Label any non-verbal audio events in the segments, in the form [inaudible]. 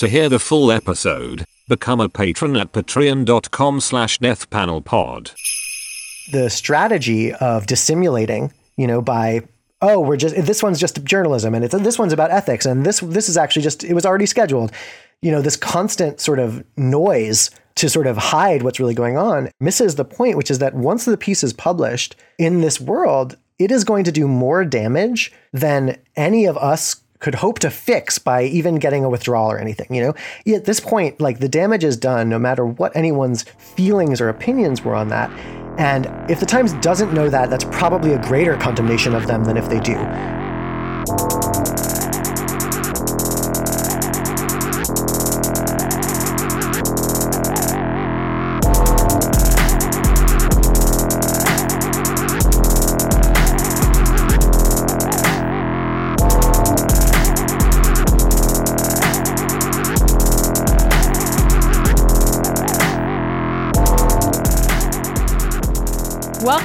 To hear the full episode, become a patron at patreon.com slash deathpanelpod. The strategy of dissimulating, you know, by oh, we're just this one's just journalism and it's this one's about ethics and this this is actually just it was already scheduled. You know, this constant sort of noise to sort of hide what's really going on misses the point, which is that once the piece is published in this world, it is going to do more damage than any of us could hope to fix by even getting a withdrawal or anything, you know? At this point, like the damage is done no matter what anyone's feelings or opinions were on that. And if the Times doesn't know that, that's probably a greater condemnation of them than if they do.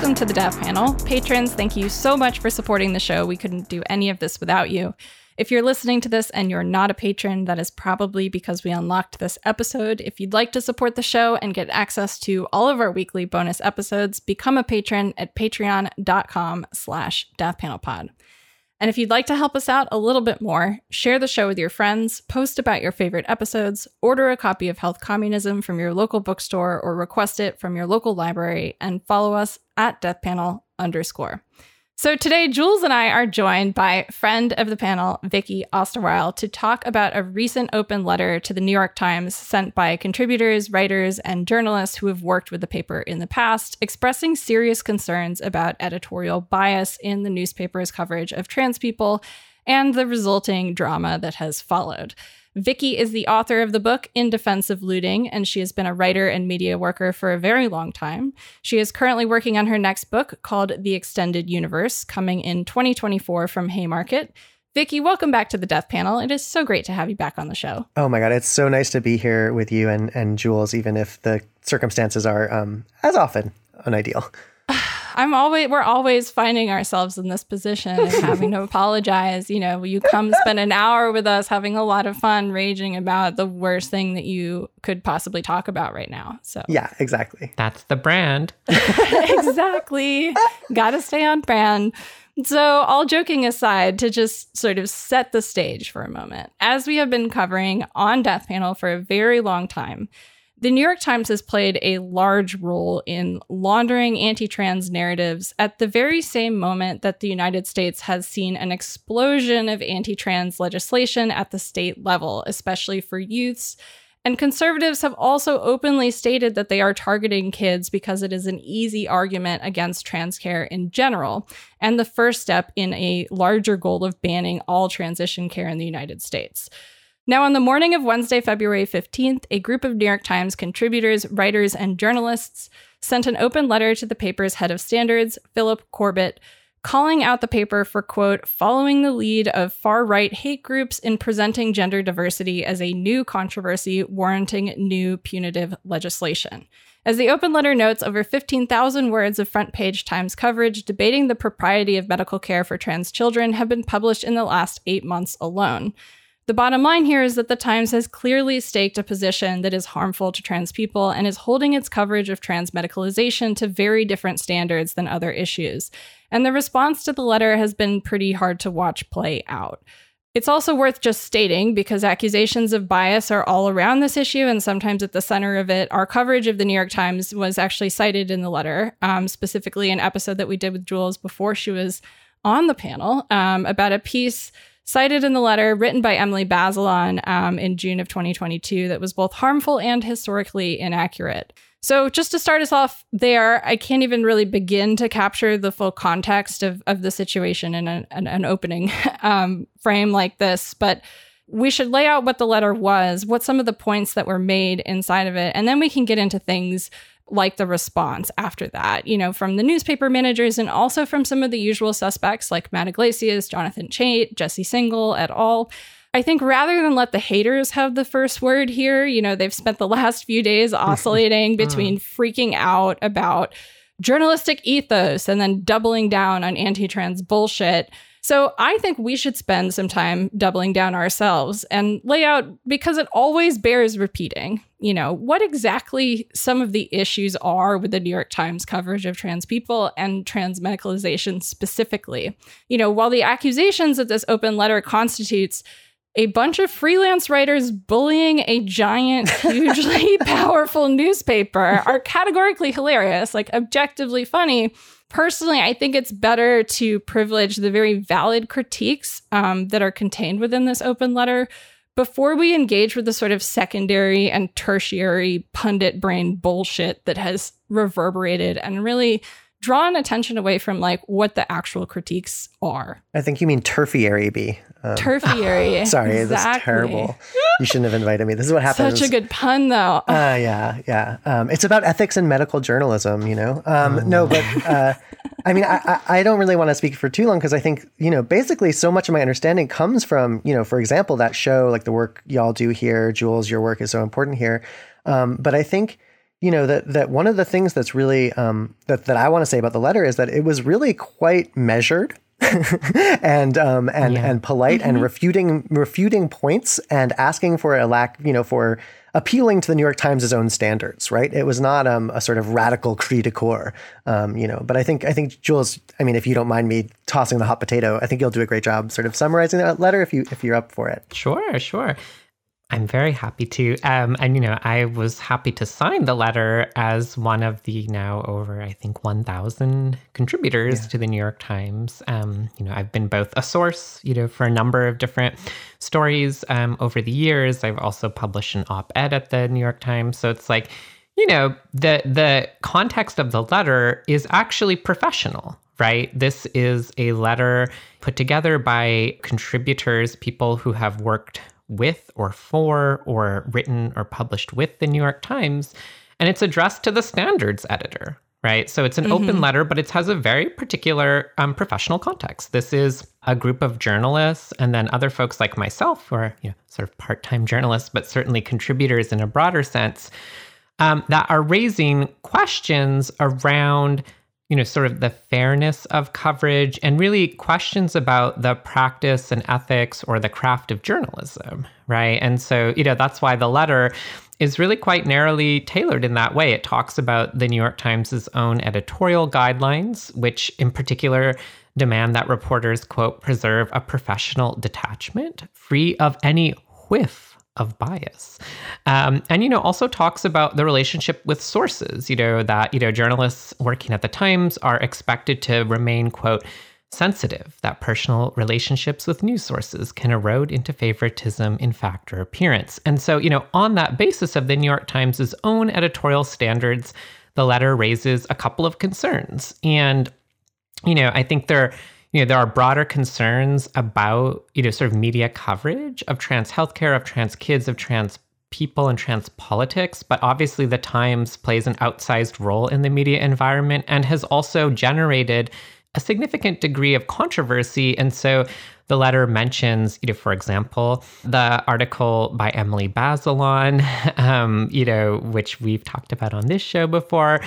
Welcome to the Death Panel. Patrons, thank you so much for supporting the show. We couldn't do any of this without you. If you're listening to this and you're not a patron, that is probably because we unlocked this episode. If you'd like to support the show and get access to all of our weekly bonus episodes, become a patron at patreon.com slash deathpanelpod. And if you'd like to help us out a little bit more, share the show with your friends, post about your favorite episodes, order a copy of Health Communism from your local bookstore or request it from your local library, and follow us at deathpanel underscore. So today, Jules and I are joined by friend of the panel, Vicky Osterweil, to talk about a recent open letter to the New York Times sent by contributors, writers, and journalists who have worked with the paper in the past, expressing serious concerns about editorial bias in the newspaper's coverage of trans people and the resulting drama that has followed. Vicky is the author of the book In Defense of Looting, and she has been a writer and media worker for a very long time. She is currently working on her next book called The Extended Universe, coming in 2024 from Haymarket. Vicky, welcome back to the Death Panel. It is so great to have you back on the show. Oh my God, it's so nice to be here with you and, and Jules, even if the circumstances are, um, as often, unideal. I'm always we're always finding ourselves in this position and having to [laughs] apologize. You know, you come spend an hour with us having a lot of fun raging about the worst thing that you could possibly talk about right now. So Yeah, exactly. That's the brand. [laughs] exactly. Got to stay on brand. So, all joking aside, to just sort of set the stage for a moment, as we have been covering on Death Panel for a very long time, the New York Times has played a large role in laundering anti trans narratives at the very same moment that the United States has seen an explosion of anti trans legislation at the state level, especially for youths. And conservatives have also openly stated that they are targeting kids because it is an easy argument against trans care in general, and the first step in a larger goal of banning all transition care in the United States. Now, on the morning of Wednesday, February 15th, a group of New York Times contributors, writers, and journalists sent an open letter to the paper's head of standards, Philip Corbett, calling out the paper for, quote, following the lead of far right hate groups in presenting gender diversity as a new controversy warranting new punitive legislation. As the open letter notes, over 15,000 words of front page Times coverage debating the propriety of medical care for trans children have been published in the last eight months alone. The bottom line here is that the Times has clearly staked a position that is harmful to trans people and is holding its coverage of trans medicalization to very different standards than other issues. And the response to the letter has been pretty hard to watch play out. It's also worth just stating, because accusations of bias are all around this issue and sometimes at the center of it, our coverage of the New York Times was actually cited in the letter, um, specifically an episode that we did with Jules before she was on the panel um, about a piece cited in the letter written by Emily Bazelon um, in June of 2022 that was both harmful and historically inaccurate. So, just to start us off there, I can't even really begin to capture the full context of, of the situation in an, an, an opening [laughs] um, frame like this, but we should lay out what the letter was, what some of the points that were made inside of it, and then we can get into things like the response after that, you know, from the newspaper managers and also from some of the usual suspects like Matt Yglesias, Jonathan Chait, Jesse Singal et al. I think rather than let the haters have the first word here, you know, they've spent the [laughs] last few days oscillating [laughs] uh. between freaking out about journalistic ethos and then doubling down on anti trans bullshit. So I think we should spend some time doubling down ourselves and lay out, because it always bears repeating, you know, what exactly some of the issues are with the New York Times coverage of trans people and trans medicalization specifically. You know, while the accusations that this open letter constitutes a bunch of freelance writers bullying a giant, [laughs] hugely powerful newspaper are categorically hilarious, like objectively funny. Personally, I think it's better to privilege the very valid critiques um, that are contained within this open letter before we engage with the sort of secondary and tertiary pundit brain bullshit that has reverberated and really drawn attention away from like what the actual critiques are. I think you mean tertiary B. Um, tertiary. [laughs] sorry, exactly. that's terrible. You shouldn't have invited me. This is what happens. Such a good pun, though. Uh, yeah, yeah. Um, it's about ethics and medical journalism, you know? Um, oh. No, but uh, I mean, I, I don't really want to speak for too long because I think, you know, basically so much of my understanding comes from, you know, for example, that show, like the work y'all do here, Jules, your work is so important here. Um, but I think, you know that that one of the things that's really um, that that I want to say about the letter is that it was really quite measured [laughs] and um, and yeah. and polite mm-hmm. and refuting refuting points and asking for a lack you know for appealing to the New York Times' own standards, right? It was not um, a sort of radical cri de coeur, um, you know. But I think I think Jules, I mean, if you don't mind me tossing the hot potato, I think you'll do a great job, sort of summarizing that letter if you if you're up for it. Sure, sure. I'm very happy to. Um, and, you know, I was happy to sign the letter as one of the now over, I think, 1,000 contributors yeah. to the New York Times. Um, you know, I've been both a source, you know, for a number of different stories um, over the years. I've also published an op ed at the New York Times. So it's like, you know, the the context of the letter is actually professional, right? This is a letter put together by contributors, people who have worked with or for or written or published with the New York Times. And it's addressed to the standards editor, right? So it's an mm-hmm. open letter, but it has a very particular um, professional context. This is a group of journalists and then other folks like myself, who are you know, sort of part time journalists, but certainly contributors in a broader sense, um, that are raising questions around you know, sort of the fairness of coverage and really questions about the practice and ethics or the craft of journalism, right? And so, you know, that's why the letter is really quite narrowly tailored in that way. It talks about the New York Times' own editorial guidelines, which in particular demand that reporters, quote, preserve a professional detachment free of any whiff of bias. Um, and, you know, also talks about the relationship with sources, you know, that, you know, journalists working at the Times are expected to remain, quote, sensitive, that personal relationships with news sources can erode into favoritism in fact or appearance. And so, you know, on that basis of the New York Times' own editorial standards, the letter raises a couple of concerns. And, you know, I think there you know, there are broader concerns about, you know, sort of media coverage of trans healthcare, of trans kids, of trans people and trans politics, but obviously the Times plays an outsized role in the media environment and has also generated a significant degree of controversy. And so the letter mentions, you know, for example, the article by Emily Bazelon, [laughs] um, you know, which we've talked about on this show before,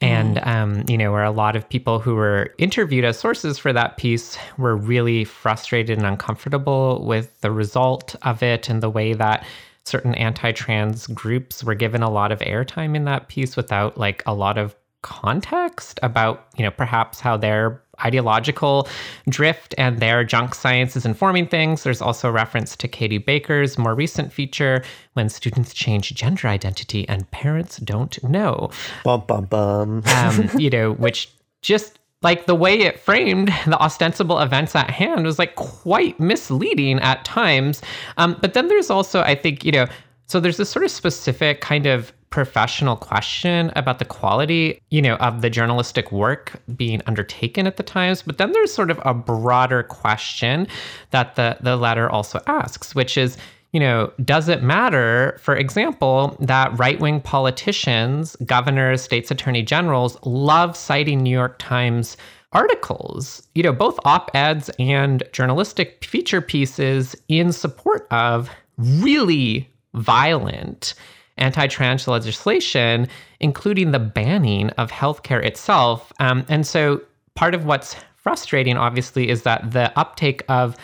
and mm. um, you know, where a lot of people who were interviewed as sources for that piece were really frustrated and uncomfortable with the result of it and the way that certain anti-trans groups were given a lot of airtime in that piece without like a lot of context about, you know, perhaps how their ideological drift and their junk science is informing things. There's also reference to Katie Baker's more recent feature, When Students Change Gender Identity and Parents Don't Know. Bum, bum, bum. um, [laughs] you know, which just like the way it framed the ostensible events at hand was like quite misleading at times. Um, but then there's also, I think, you know, so there's this sort of specific kind of professional question about the quality, you know, of the journalistic work being undertaken at the Times. But then there's sort of a broader question that the the letter also asks, which is, you know, does it matter, for example, that right wing politicians, governors, states attorney generals love citing New York Times articles, you know, both op eds and journalistic feature pieces in support of really violent anti trans legislation, including the banning of healthcare itself. Um, and so part of what's frustrating, obviously, is that the uptake of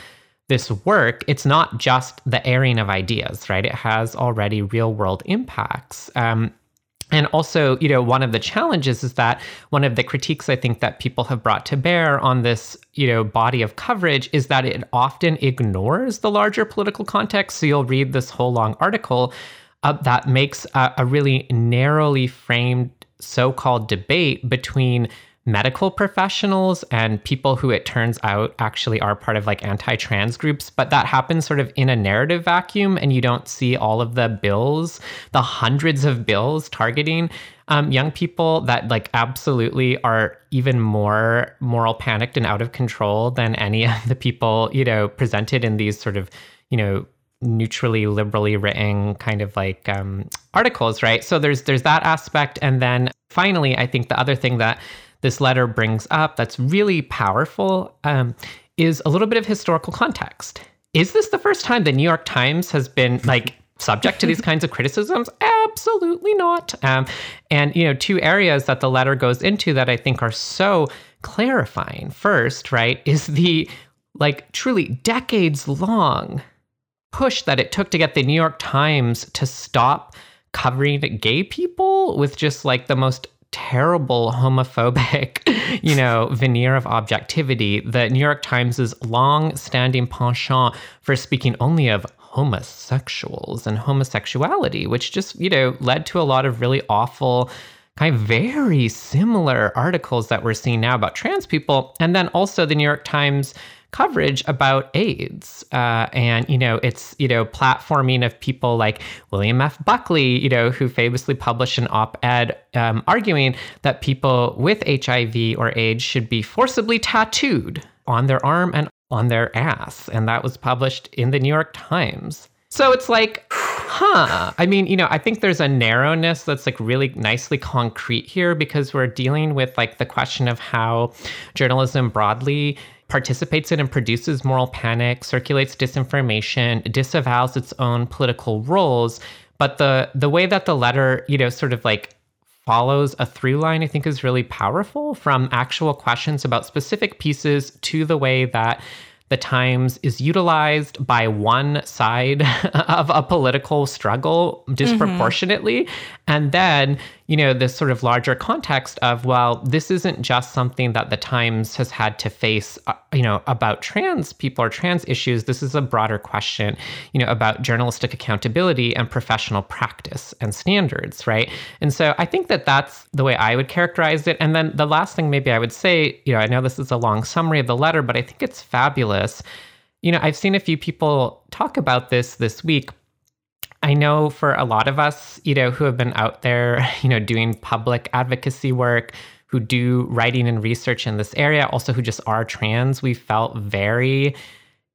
this work, it's not just the airing of ideas, right? It has already real world impacts. Um, and also, you know, one of the challenges is that one of the critiques I think that people have brought to bear on this, you know, body of coverage is that it often ignores the larger political context. So you'll read this whole long article that makes a, a really narrowly framed so called debate between medical professionals and people who it turns out actually are part of like anti-trans groups. But that happens sort of in a narrative vacuum and you don't see all of the bills the hundreds of bills targeting um, young people that like absolutely are even more moral panicked and out of control than any [laughs] of the people you know presented in these sort of you know neutrally liberally written kind of like um, articles right so there's there's that aspect and then finally i think the other thing that this letter brings up that's really powerful um, is a little bit of historical context. Is this the first time the New York Times has been [laughs] like subject to these kinds of criticisms? Absolutely not. Um, and, you know, two areas that the letter goes into that I think are so clarifying. First, right, is the like truly decades long push that it took to get the New York Times to stop covering gay people with just like the most terrible homophobic, [laughs] you know, veneer of objectivity, the New York Times' long-standing penchant for speaking only of homosexuals and homosexuality, which just, you know, led to a lot of really awful kind of very similar articles that we're seeing now about trans people. And then also the New York Times coverage about AIDS. Uh, and, you know, it's, you know, platforming of people like William F. Buckley, you know, who famously published an op ed um, arguing that people with HIV or AIDS should be forcibly tattooed on their arm and on their ass. And that was published in the New York Times. So it's like, huh. I mean, you know, I think there's a narrowness that's like really nicely concrete here because we're dealing with like the question of how journalism broadly participates in and produces moral panic, circulates disinformation, disavows its own political roles. But the the way that the letter, you know, sort of like follows a through line, I think is really powerful from actual questions about specific pieces to the way that the Times is utilized by one side [laughs] of a political struggle disproportionately. Mm-hmm. And then you know, this sort of larger context of, well, this isn't just something that the Times has had to face, uh, you know, about trans people or trans issues. This is a broader question, you know, about journalistic accountability and professional practice and standards, right? And so I think that that's the way I would characterize it. And then the last thing maybe I would say, you know, I know this is a long summary of the letter, but I think it's fabulous. You know, I've seen a few people talk about this this week I know for a lot of us, you know, who have been out there, [laughs] you know, doing public advocacy work, who do writing and research in this area, also who just are trans, we felt very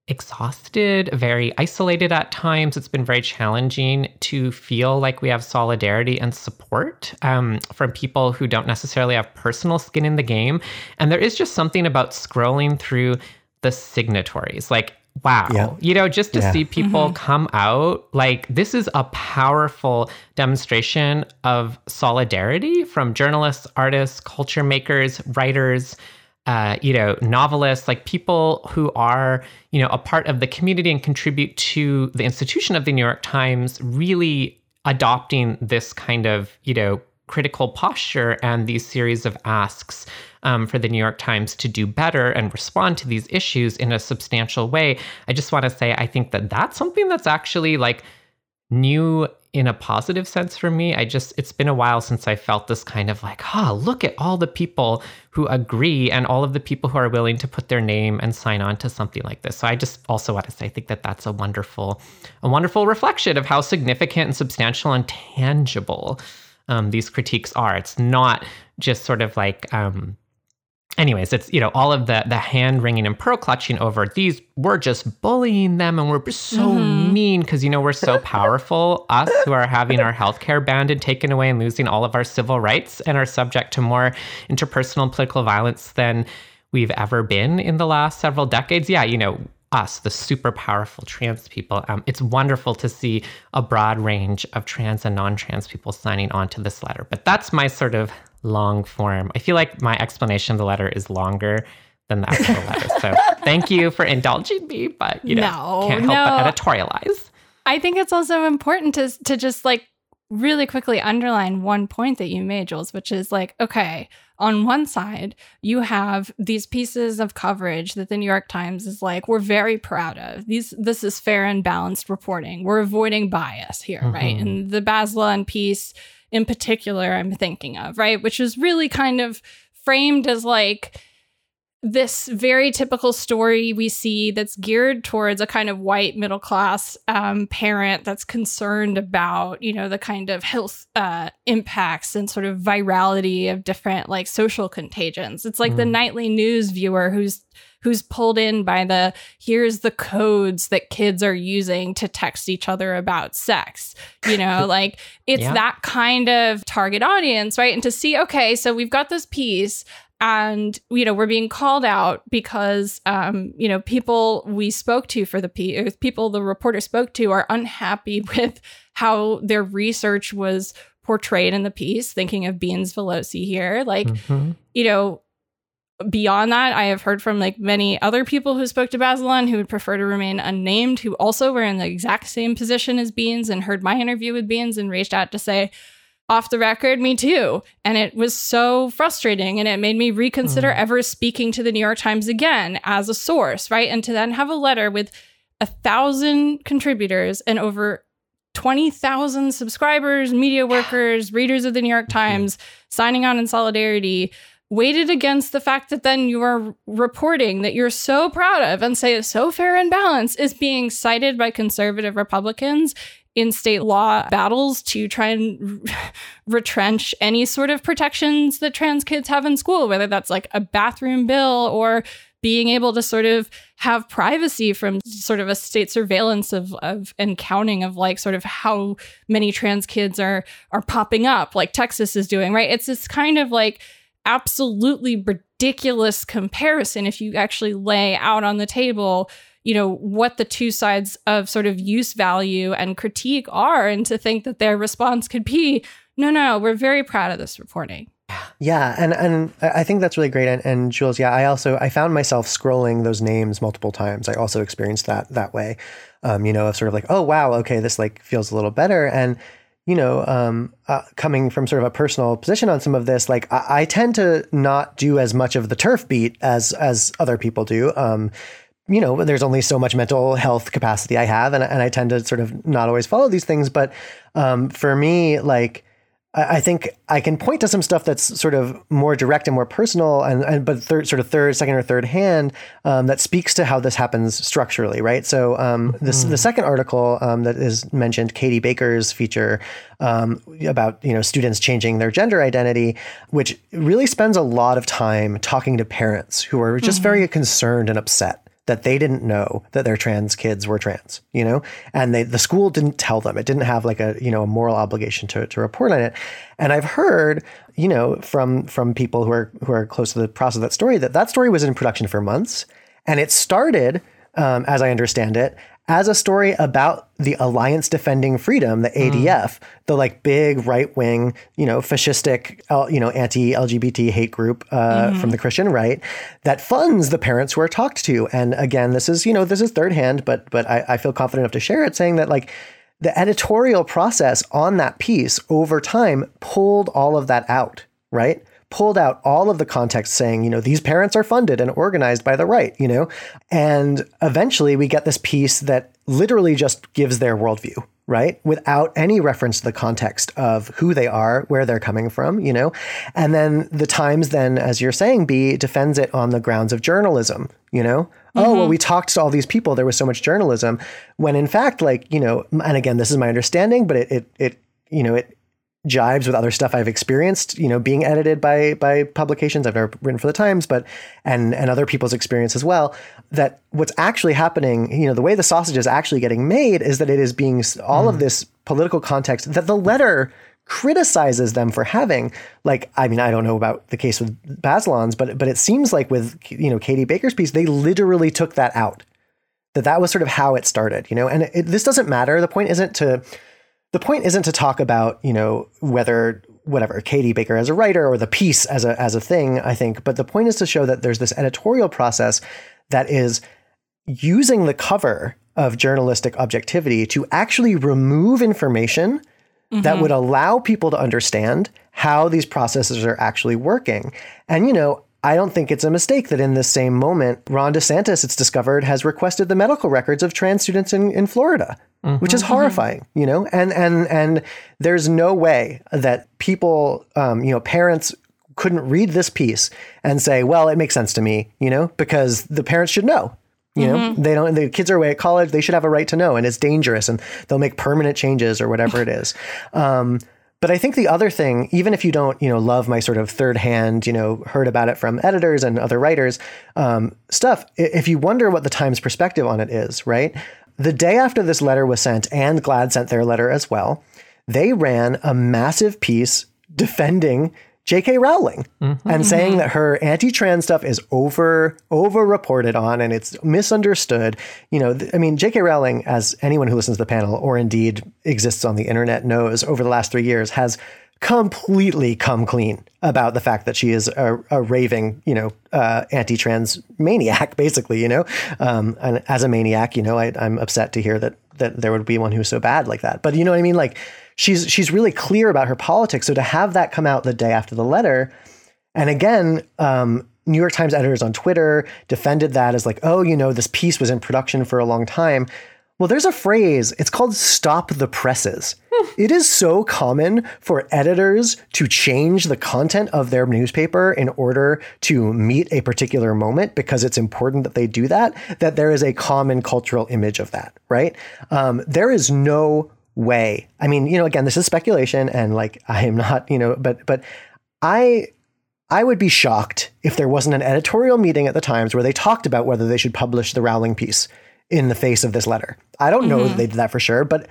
exhausted, very isolated at times. It's been very challenging to feel like we have solidarity and support um, from people who don't necessarily have personal skin in the game. And there is just something about scrolling through the signatories. Like wow yeah. you know just to yeah. see people mm-hmm. come out like this is a powerful demonstration of solidarity from journalists artists culture makers writers uh, you know novelists like people who are you know a part of the community and contribute to the institution of the new york times really adopting this kind of you know critical posture and these series of asks um, for the New York Times to do better and respond to these issues in a substantial way. I just want to say, I think that that's something that's actually like new in a positive sense for me. I just, it's been a while since I felt this kind of like, oh, look at all the people who agree and all of the people who are willing to put their name and sign on to something like this. So I just also want to say, I think that that's a wonderful, a wonderful reflection of how significant and substantial and tangible um, these critiques are. It's not just sort of like, um, anyways, it's you know all of the the hand wringing and pearl clutching over these. We're just bullying them, and we're so mm-hmm. mean because you know we're so powerful. Us who are having our healthcare banned and taken away and losing all of our civil rights and are subject to more interpersonal and political violence than we've ever been in the last several decades. Yeah, you know, us, the super powerful trans people. Um, it's wonderful to see a broad range of trans and non trans people signing on to this letter. But that's my sort of long form. I feel like my explanation of the letter is longer than the actual letter. [laughs] So thank you for indulging me, but you know, No, can't help no. but editorialize. I think it's also important to to just like really quickly underline one point that you made, Jules, which is like, okay, on one side, you have these pieces of coverage that the New York Times is like, we're very proud of. These this is fair and balanced reporting. We're avoiding bias here, right? Mhm. And the Bazelon piece in particular, I'm thinking of, right? Which is really kind of framed as like this very typical story we see that's geared towards a kind of white middle class um, parent that's concerned about you know the kind of health uh, impacts and sort of virality of different like social contagions it's like the Mm. nightly news viewer who's who's pulled in by the here's the codes that kids are using to text each other about sex you know [laughs] like it's Yeah. that kind of target audience right and to see okay so we've got this piece and you know we're being called out because um you know people we spoke to for the P- or people the reporter spoke to are unhappy [laughs] with how their research was portrayed in the piece thinking of Beans Velocci here like Mhm. you know beyond that i have heard from like many other people who spoke to Bazelon who would prefer to remain unnamed who also were in the exact same position as beans and heard my interview with beans and reached out to say off the record me too. And it was so frustrating and it made me reconsider Mm. ever speaking to the new york times again as a source right? And to then have a letter with a thousand contributors and over 20,000 subscribers, media workers, readers of the New York Times signing on in solidarity, weighted against the fact that then you are reporting that you're so proud of and say is so fair and balanced is being cited by conservative Republicans in state law battles to try and [laughs] retrench any sort of protections that trans kids have in school, whether that's like a bathroom bill or being able to sort of have privacy from sort of a state surveillance of, of and counting of like sort of how many trans kids are are popping up like Texas is doing, right? It's this kind of like absolutely ridiculous comparison if you actually lay out on the table you know what the two sides of sort of use value and critique are and to think that their response could be no no we're very proud of this reporting Yeah, and and I think that's really great. And, and Jules, yeah, I also I found myself scrolling those names multiple times. I also experienced that that way. Um, you know, of sort of like, oh wow, okay, this like feels a little better. And you know, um, uh, coming from sort of a personal position on some of this, like I, I tend to not do as much of the turf beat as as other people do. Um, you know, there's only so much mental health capacity I have, and, and I tend to sort of not always follow these things. But um, for me, like, I think I can point to some stuff that's sort of more direct and more personal, and, and but third, sort of third, second, or third hand um, that speaks to how this happens structurally, right? So um, this the second article um, that is mentioned, Katie Baker's feature um, about you know students changing their gender identity, which really spends a lot of time talking to parents who are just very concerned and upset that they didn't know that their trans kids were trans, you know, and they the school didn't tell them. It didn't have like a you know a moral obligation to to report on it. And I've heard you know from from people who are who are close to the process of that story that that story was in production for months, and it started, um, as I understand it. As a story about the Alliance Defending Freedom, the ADF, the like big right wing, you know, fascistic, uh, you know, anti LGBT hate group uh, from the Christian right that funds the parents who are talked to. And again, this is you know this is third hand, but but I, I feel confident enough to share it, saying that like the editorial process on that piece over time pulled all of that out, right? Pulled out all of the context saying, you know, these parents are funded and organized by the right, you know? And eventually we get this piece that literally just gives their worldview, right? Without any reference to the context of who they are, where they're coming from, you know? And then the Times, then, as you're saying, B, defends it on the grounds of journalism, you know? Oh, well, mm-hmm. we talked to all these people. There was so much journalism. When in fact, like, you know, and again, this is my understanding, but it, it, it you know, it, jibes with other stuff I've experienced, you know, being edited by by publications. I've never written for the Times, but and and other people's experience as well. That what's actually happening, you know, the way the sausage is actually getting made is that it is being all of mm. this political context that the letter criticizes them for having. Like, I mean, I don't know about the case with Bazelons, but but it seems like with you know Katie Baker's piece, they literally took that out. That that was sort of how it started, you know. And it, this doesn't matter. The point isn't to the point isn't to talk about you know whether whatever Katie Baker as a writer or the piece as a as a thing. I think, but the point is to show that there's this editorial process that is using the cover of journalistic objectivity to actually remove information mm-hmm. that would allow people to understand how these processes are actually working. And you know, I don't think it's a mistake that in this same moment, Ron DeSantis, it's discovered, has requested the medical records of trans students in, in Florida, mm-hmm. which is mm-hmm. horrifying, you know? And and and there's no way that people, um, you know, parents couldn't read this piece and say, well, it makes sense to me, you know, because the parents should know. You know, mm-hmm. they don't. The kids are away at college. They should have a right to know, and it's dangerous, and they'll make permanent changes or whatever it is. Um, but I think the other thing, even if you don't, you know, love my sort of third hand, you know, heard about it from editors and other writers um, stuff, if you wonder what the Times perspective on it is, right? The day after this letter was sent, and GLAAD sent their letter as well, they ran a massive piece defending J.K. Rowling mm-hmm. and saying that her anti-trans stuff is over over reported on and it's misunderstood. You know, th- I mean, J.K. Rowling, as anyone who listens to the panel or indeed exists on the internet knows, over the last three years has completely come clean about the fact that she is a, a raving, you know, uh, anti-trans maniac, [laughs] basically. You know, um, and as a maniac, you know, I, I'm upset to hear that that there would be one who's so bad like that. But you know what I mean, like she's she's really clear about her politics. So to have that come out the day after the letter, and again, um, New York Times editors on Twitter defended that as like, oh, you know, this piece was in production for a long time. Well, there's a phrase, it's called stop the presses. it is so common for editors to change the content of their newspaper in order to meet a particular moment because it's important that they do that, that there is a common cultural image of that, right? Um, there is no way. I mean, you know, again, this is speculation and like [laughs] I am not, you know, but but I I would be shocked if there wasn't an editorial meeting at the Times where they talked about whether they should publish the Rowling piece in the face of this letter. I don't know mm-hmm. that they did that for sure, but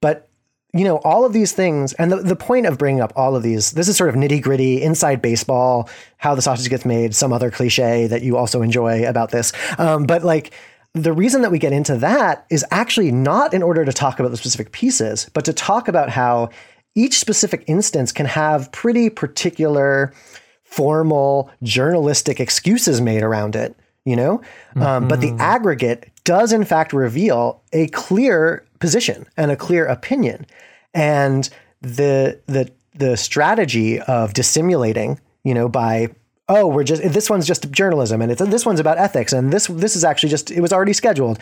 but you know, all of these things, and the, the point of bringing up all of these, this is sort of nitty gritty, inside baseball, how the sausage gets made, some other cliche that you also enjoy about this. Um, but like, the reason that we get into that is actually not in order to talk about the specific pieces, but to talk about how each specific instance can have pretty particular formal journalistic excuses made around it, you know? Mm-hmm. Um, but the mm-hmm. aggregate does, in fact, reveal a clear position and a clear opinion. And the, the, the strategy of dissimulating, you know, by oh, we're just this one's just journalism, and it's this one's about ethics, and this this is actually just it was already scheduled.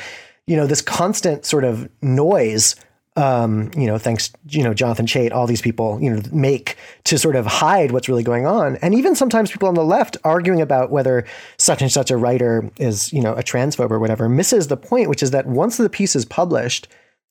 You know, this constant sort of noise. Um, you know, thanks, you know, Jonathan Chait, all these people, you know, make to sort of hide what's really going on. And even sometimes people on the left arguing about whether such and such a writer is, you know, a transphobe or whatever, misses the point, which is that once the piece is published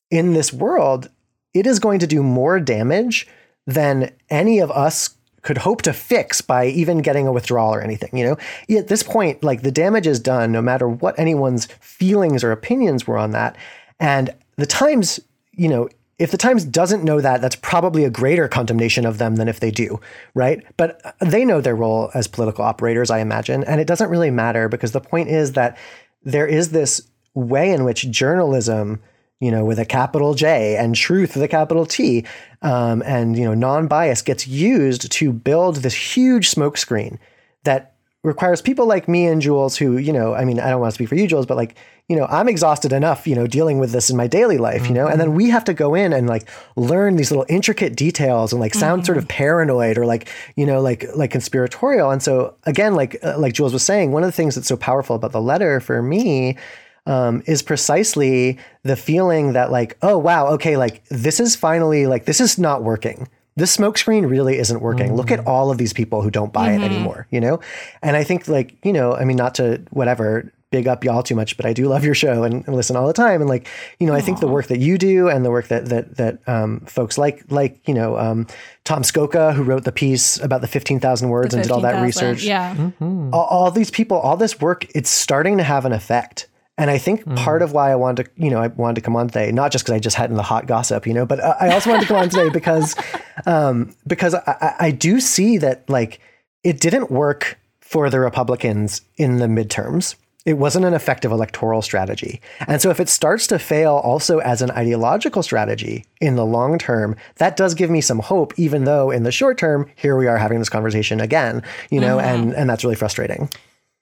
in this world, it is going to do more damage than any of us could hope to fix by even getting a withdrawal or anything. You know, at this point, like the damage is done, no matter what anyone's feelings or opinions were on that. And the Times, you know, if the Times doesn't know that, that's probably a greater condemnation of them than if they do, right? But they know their role as political operators, I imagine, and it doesn't really matter because the point is that there is this way in which journalism you know, with a capital J and truth with a capital T, um, and you know, non-bias gets used to build this huge smokescreen that requires people like me and Jules, who you know, I mean, I don't want to speak for you, Jules, but like, you know, I'm exhausted enough, you know, dealing with this in my daily life, mm-hmm. you know, and then mm-hmm. we have to go in and like learn these little intricate details and like sound mm-hmm. sort of mm-hmm. paranoid or like, you know, like like conspiratorial. And so again, like uh, like Jules was saying, one of the things that's so powerful about the letter for me um, is precisely the feeling that like, oh wow, okay, like this is finally like this is not working. This smokescreen really isn't working. Mm-hmm. Look at mm-hmm. all of these people who don't buy mm-hmm. it anymore, you know? And I think like, you know, I mean, not to whatever big up y'all too much, but I do love your show and, and listen all the time. And like, you know, Aww. I think the work that you do and the work that that that um, folks like like you know um, Tom Scocca, who wrote the piece about the fifteen thousand words the 15, and did all that 000. research. Yeah, mm-hmm. all, all, these people, all this work, it's starting to have an effect. And I think mm. part of why I wanted to, you know, I wanted to come on today, not just because I just had in the hot gossip, you know, but I also wanted to come on today because, [laughs] um, because I, I do see that like it didn't work for the Republicans in the midterms. it wasn't an effective electoral strategy. And so if it starts to fail also as an ideological strategy in the long term, that does give me some hope, even though in the short term, here we are having this conversation again, you know, mm-hmm. and, and that's really frustrating.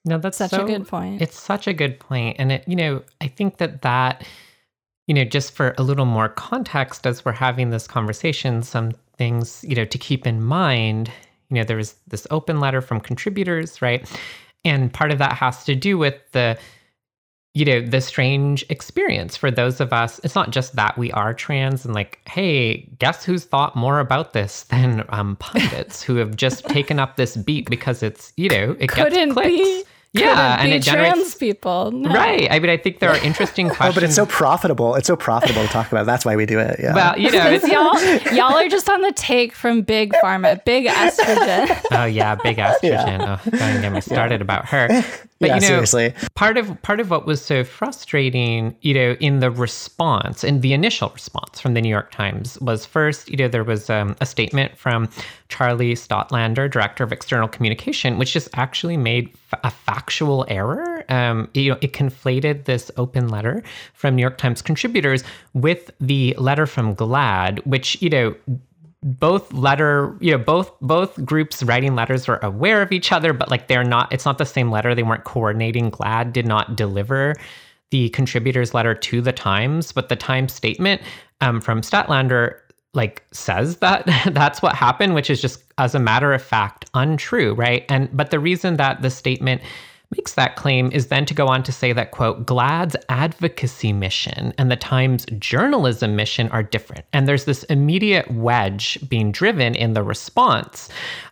No, that's such so, a good point. It's such a good point. And it, you know, I think that that, you know, just for a little more context as we're having this conversation, some things, you know, to keep in mind, you know, there was this open letter from contributors, right? And part of that has to do with the, you know, the strange experience for those of us. It's not just that we are trans and like, hey, guess who's thought more about this [laughs] than um, pundits who have just taken up this beat because it's, you know, it Couldn't gets clicks. Be yeah, and it generates trans people. No. Right. I mean, I think there are [laughs] interesting questions. oh, but it's so profitable. It's so profitable to talk about. That's why we do it. Yeah. Well, you know, y'all y'all are just on the take from big pharma, big estrogen. [laughs] oh yeah, big estrogen. Yeah. Oh, don't get me started yeah. about her. But yeah, you know, seriously. part of part of what was so frustrating, you know, in the response, in the initial response from the New York Times was first, you know, there was um, a statement from Charlie Stadtlander, director of external communication, which just actually made f- a factual error. Um, you know, it conflated this open letter from New York Times contributors with the letter from GLAAD, which you know both letter you know both both groups writing letters were aware of each other but like they're not it's not the same letter they weren't coordinating GLAAD did not deliver the contributors letter to the times but the times statement um, from stadtlander like says that [laughs] that's what happened which is just as a matter of fact untrue right? And but the reason that the statement makes that claim is then to go on to say that, quote, GLAAD's advocacy mission and the Times journalism mission are different. And there's this immediate wedge being driven in the response,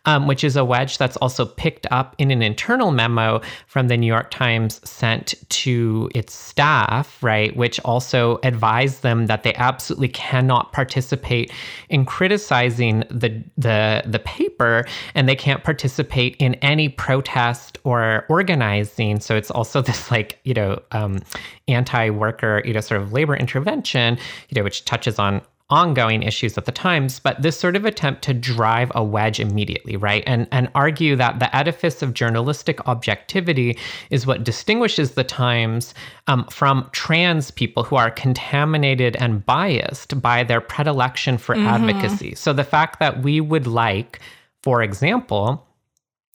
um, which is a wedge that's also picked up in an internal memo from the New York Times sent to its staff, right, which also advised them that they absolutely cannot participate in criticizing the the the paper and they can't participate in any protest or organizing organizing. So it's also [laughs] this like, you know, um, anti-worker, you know, sort of labor intervention, you know, which touches on ongoing issues at the times, but this sort of attempt to drive a wedge immediately, right? And and argue that the edifice of journalistic objectivity is what distinguishes the Times um, from trans people who are contaminated and biased by their predilection for mm-hmm. advocacy. So the fact that we would like, for example,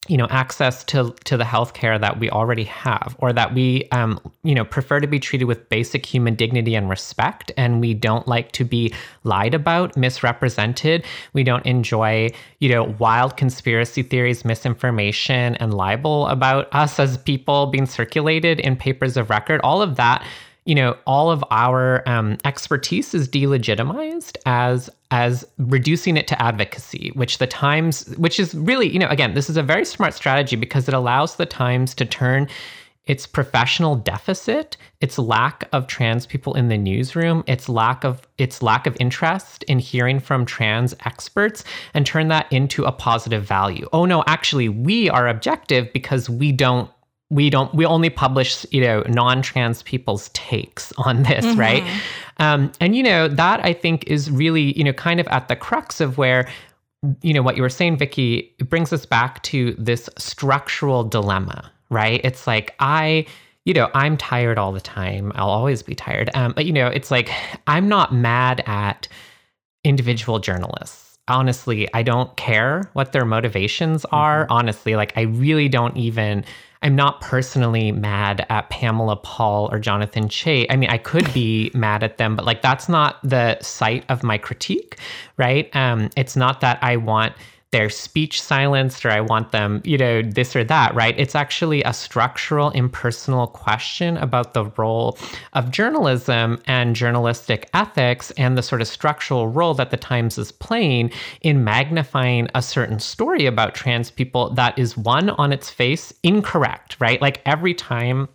you know access to to the healthcare that we already have or that we um you know prefer to be treated with basic human dignity and respect. And we don't like to be lied about misrepresented. We don't enjoy you know wild conspiracy theories misinformation and libel about us as people being circulated in papers of record. All of that you know, all of our um, expertise is delegitimized as as reducing it to advocacy, which the Times, which is really, you know, again, this is a very smart strategy because it allows the Times to turn its professional deficit, its lack of trans people in the newsroom, its lack of its lack of interest in hearing from trans experts and turn that into a positive value. Oh no, actually we are objective because we don't we don't we only publish you know non-trans people's takes on this mm-hmm. right? Um, and you know that i think is really you know kind of at the crux of where you know what you were saying vicki it brings us back to this structural dilemma right? It's like i you know i'm tired all the time. I'll always be tired. Um, but you know it's like i'm not mad at individual journalists. Honestly i don't care what their motivations are. Mm-hmm. honestly like i really don't even I'm not personally mad at Pamela Paul or Jonathan Chait. I mean, I could be [laughs] mad at them, but like that's not the site of my critique, right? Um, it's not that I want their speech silenced or I want them, you know, this or that, right? It's actually a structural, impersonal question about the role of journalism and journalistic ethics and the sort of structural role that the Times is playing in magnifying a certain story about trans people that is one on its face incorrect, right? Like every time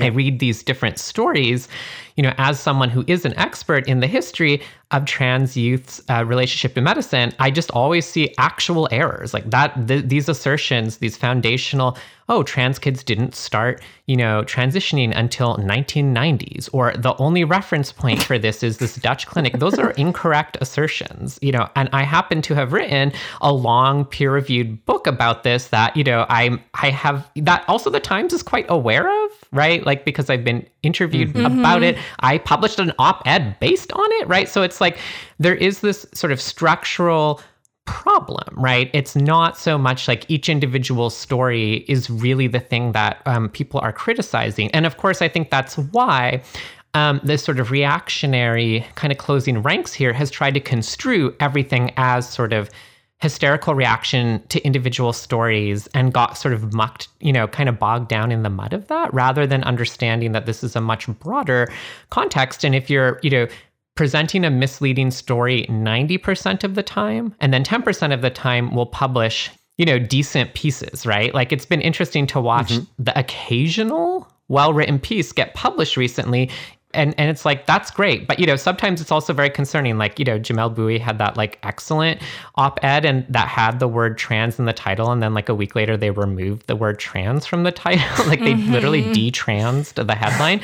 I read these different stories, you know, as someone who is an expert in the history, of trans youth's uh, relationship in medicine, I just always see actual errors like that. Th- these assertions, these foundational, oh, trans kids didn't start, you know, transitioning until 1990s, or the only reference point for this is this Dutch clinic. Those are incorrect assertions, you know. And I happen to have written a long peer-reviewed book about this that you know I I have that also the Times is quite aware of, right? Like because I've been interviewed mm-hmm. about it. I published an op-ed based on it, right? So it's like there is this sort of structural problem, right? It's not so much like each individual story is really the thing that um, people are criticizing. And of course, I think that's why um, this sort of reactionary kind of closing ranks here has tried to construe everything as sort of hysterical reaction to individual stories and got sort of mucked, you know, kind of bogged down in the mud of that rather than understanding that this is a much broader context. And if you're, you know, presenting a misleading story 90% of the time and then 10% of the time we'll publish you know decent pieces right like it's been interesting to watch mm-hmm. the occasional well-written piece get published recently and and it's like that's great. But you know sometimes it's also very concerning. Like you know jamelle bouie had that like excellent op-ed and that had the word trans in the title. And then like a week later they removed the word trans from the title. [laughs] Like they mm-hmm. literally detransed the headline.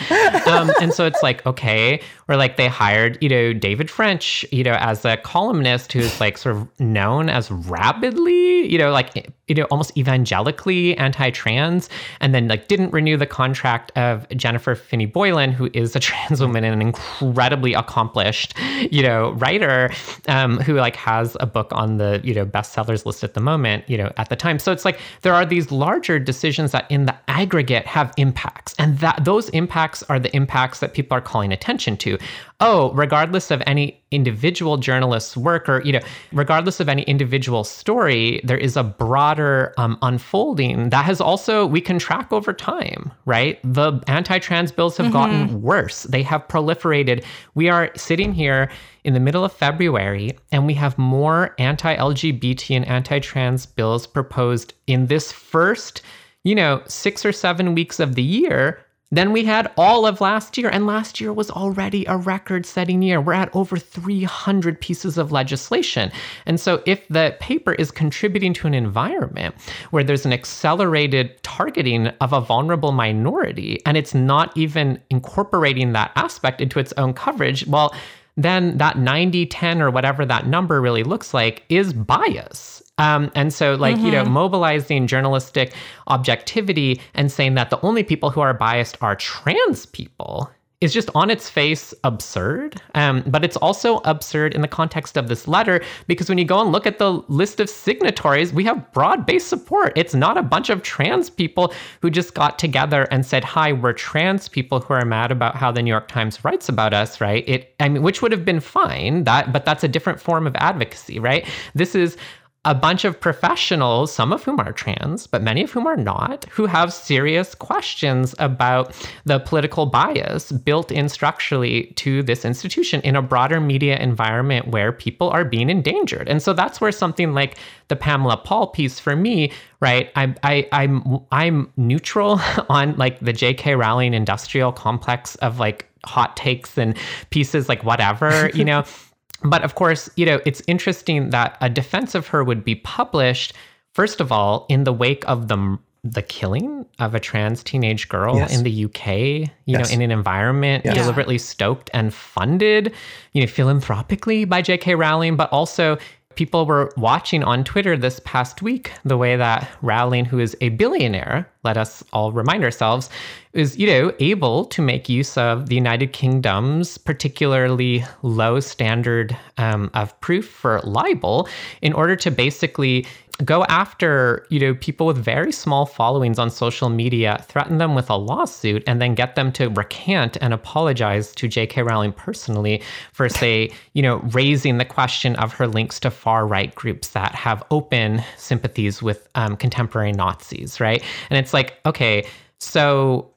Um, and so it's like okay. Or like they hired you know david french you know as a columnist who's like sort of known as rabidly you know like you know almost evangelically anti-trans and then like didn't renew the contract of jennifer finney boylan who is a [laughs] trans woman and an incredibly accomplished you know writer um, who like has a book on the you know bestsellers list at the moment you know at the time. So it's like there are these larger decisions that in the aggregate have impacts and that those impacts are the impacts that people are calling attention to oh, regardless of any individual journalist's work or, you know, regardless of any individual story, there is a broader um, unfolding that has also, we can track over time, right? The anti trans bills have mm-hmm. gotten worse, they have proliferated. We are sitting here in the middle of February, and we have more anti LGBT and anti trans bills proposed in this first, you know, six or seven weeks of the year then we had all of last year, and last year was already a record setting year. We're at over 300 pieces of legislation. And so, if the paper is contributing to an environment where there's an accelerated targeting of a vulnerable minority, and it's not even incorporating that aspect into its own coverage, well, then that 90 10 or whatever that number really looks like is bias. Um, and so, like, mm-hmm. you know, mm-hmm. mobilizing journalistic objectivity and saying that the only people who are biased are trans people is just on its face absurd. Um, but it's also absurd in the context of this letter because when you go and look at the list of signatories, we have broad based support. It's not a bunch of trans people who just got together and said, Hi, we're trans people who are mad about how the New York Times writes about us, right? It, I mean, which would have been fine, that, but that's a different form of advocacy, right? This is a bunch of professionals, some of whom are trans, but many of whom are not, who have serious questions about the political bias built in structurally to this institution in a broader media environment where people are being endangered. And so that's where something like the Pamela Paul piece for me, right? I, I, I'm I'm neutral [laughs] on like the J.K. Rowling industrial complex of like hot takes and pieces like whatever, you know. [laughs] But of course, you know, it's interesting that a defense of her would be published, first of all, in the wake of the the killing of a trans teenage girl yes. in the UK, you yes. know, in an environment yes. deliberately stoked and funded, you know, philanthropically by J.K. Rowling, but also people were watching on Twitter this past week the way that Rowling, who is a billionaire, let us all remind ourselves, is, you know, able to make use of the United Kingdom's particularly low standard um, of proof for libel in order to basically go after you know people with very small followings on social media threaten them with a lawsuit and then get them to recant and apologize to jk rowling personally for say you know raising the question of her links to far right groups that have open sympathies with um, contemporary nazis right? And it's like okay so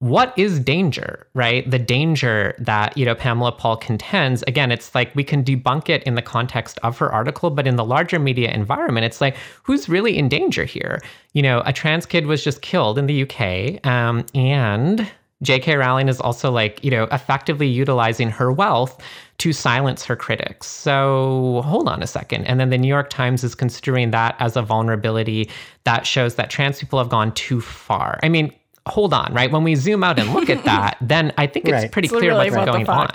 what is danger, right? The danger that, you know, Pamela Paul contends, again, it's like we can debunk it in the context of her article, but in the larger media environment, it's like, who's really in danger here? You know, a trans kid was just killed in the UK, um, and J.K. Rowling is also like, you know, effectively utilizing her wealth to silence her critics. So hold on a second. And then the New York Times is considering that as a vulnerability that shows that trans people have gone too far. I mean, hold on, right? When we zoom out and look at [laughs] that, then I think it's Right. pretty It's clear really what's what going on.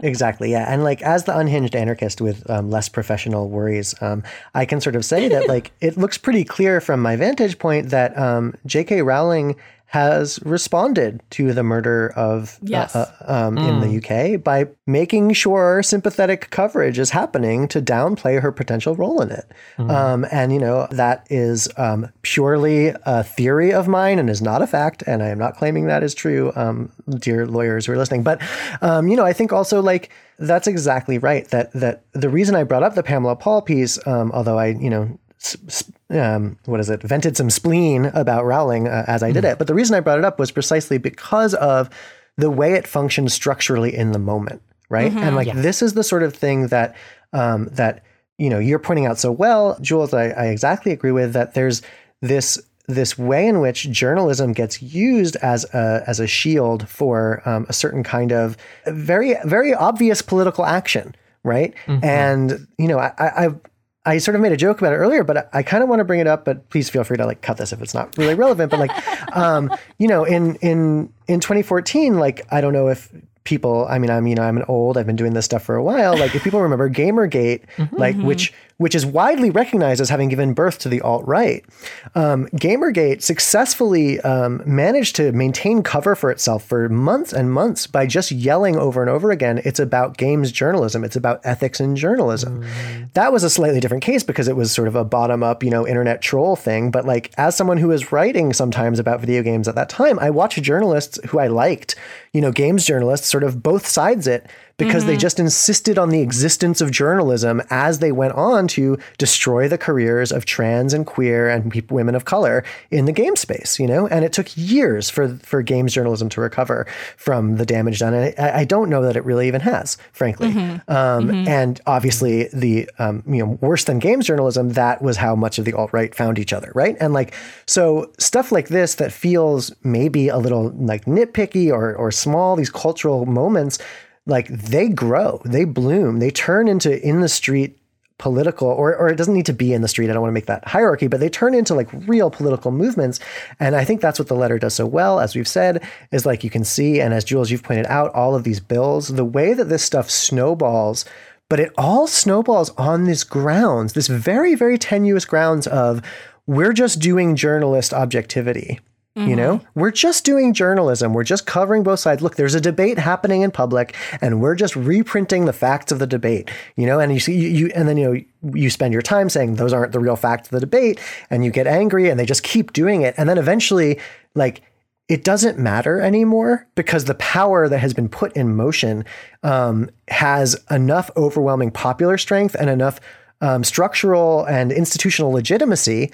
Exactly, yeah. And like as the unhinged anarchist with um, less professional worries, um, I can sort of say that like [laughs] it looks pretty clear from my vantage point that um, J.K. Rowling has responded to the murder of Yes. uh, uh, um, in the UK by making sure sympathetic coverage is happening to downplay her potential role in it. Um, and you know that is um, purely a theory of mine and is not a fact. And I am not claiming that is true, um, dear lawyers who are listening. But um, you know, I think also like that's exactly right. That that the reason I brought up the Pamela Paul piece, um, although I you know. s- s- Um, what is it? Vented some spleen about Rowling uh, as I did it, but the reason I brought it up was precisely because of the way it functions structurally in the moment, right? And like this is the sort of thing that um, that you know you're pointing out so well, Jules. I, I exactly agree with that. There's this this way in which journalism gets used as a as a shield for um, a certain kind of very very obvious political action, right? And you know, I, I I've I sort of made a joke about it earlier, but I, I kind of want to bring it up. But please feel free to like cut this if it's not really relevant. But like, [laughs] um, you know, in in in 2014, like I don't know if people. I mean, I'm you know I'm an old. I've been doing this stuff for a while. Like if people remember GamerGate, like which which is widely recognized as having given birth to the alt right. Um, GamerGate successfully um, managed to maintain cover for itself for months and months by just yelling over and over again, it's about games journalism, it's about ethics in journalism. That was a slightly different case because it was sort of a bottom up, you know, internet troll thing. But like, as someone who was writing sometimes about video games at that time, I watched journalists who I liked, you know, games journalists sort of both sides it because they just insisted on the existence of journalism as they went on to destroy the careers of trans and queer and people, women of color in the game space, you know? And it took years for, for games journalism to recover from the damage done. And I, I don't know that it really even has, frankly. Um, And obviously the, um, you know, worse than games journalism, that was how much of the alt-right found each other. Right. And like, so stuff like this that feels maybe a little like nitpicky or, or small, these cultural moments, like they grow, they bloom, they turn into in the street political or or it doesn't need to be in the street. I don't want to make that hierarchy, but they turn into like real political movements. And I think that's what the letter does so well, as we've said, is like you can see, and as Jules, you've pointed out, all of these bills, the way that this stuff snowballs, but it all snowballs on these grounds, this very, very tenuous grounds of we're just doing journalist objectivity. You know, we're just doing journalism. We're just covering both sides. Look, there's a debate happening in public, and we're just reprinting the facts of the debate. You know, and you see, you, you and then you know, you spend your time saying those aren't the real facts of the debate, and you get angry, and they just keep doing it, and then eventually, like, it doesn't matter anymore because the power that has been put in motion um, has enough overwhelming popular strength and enough um, structural and institutional legitimacy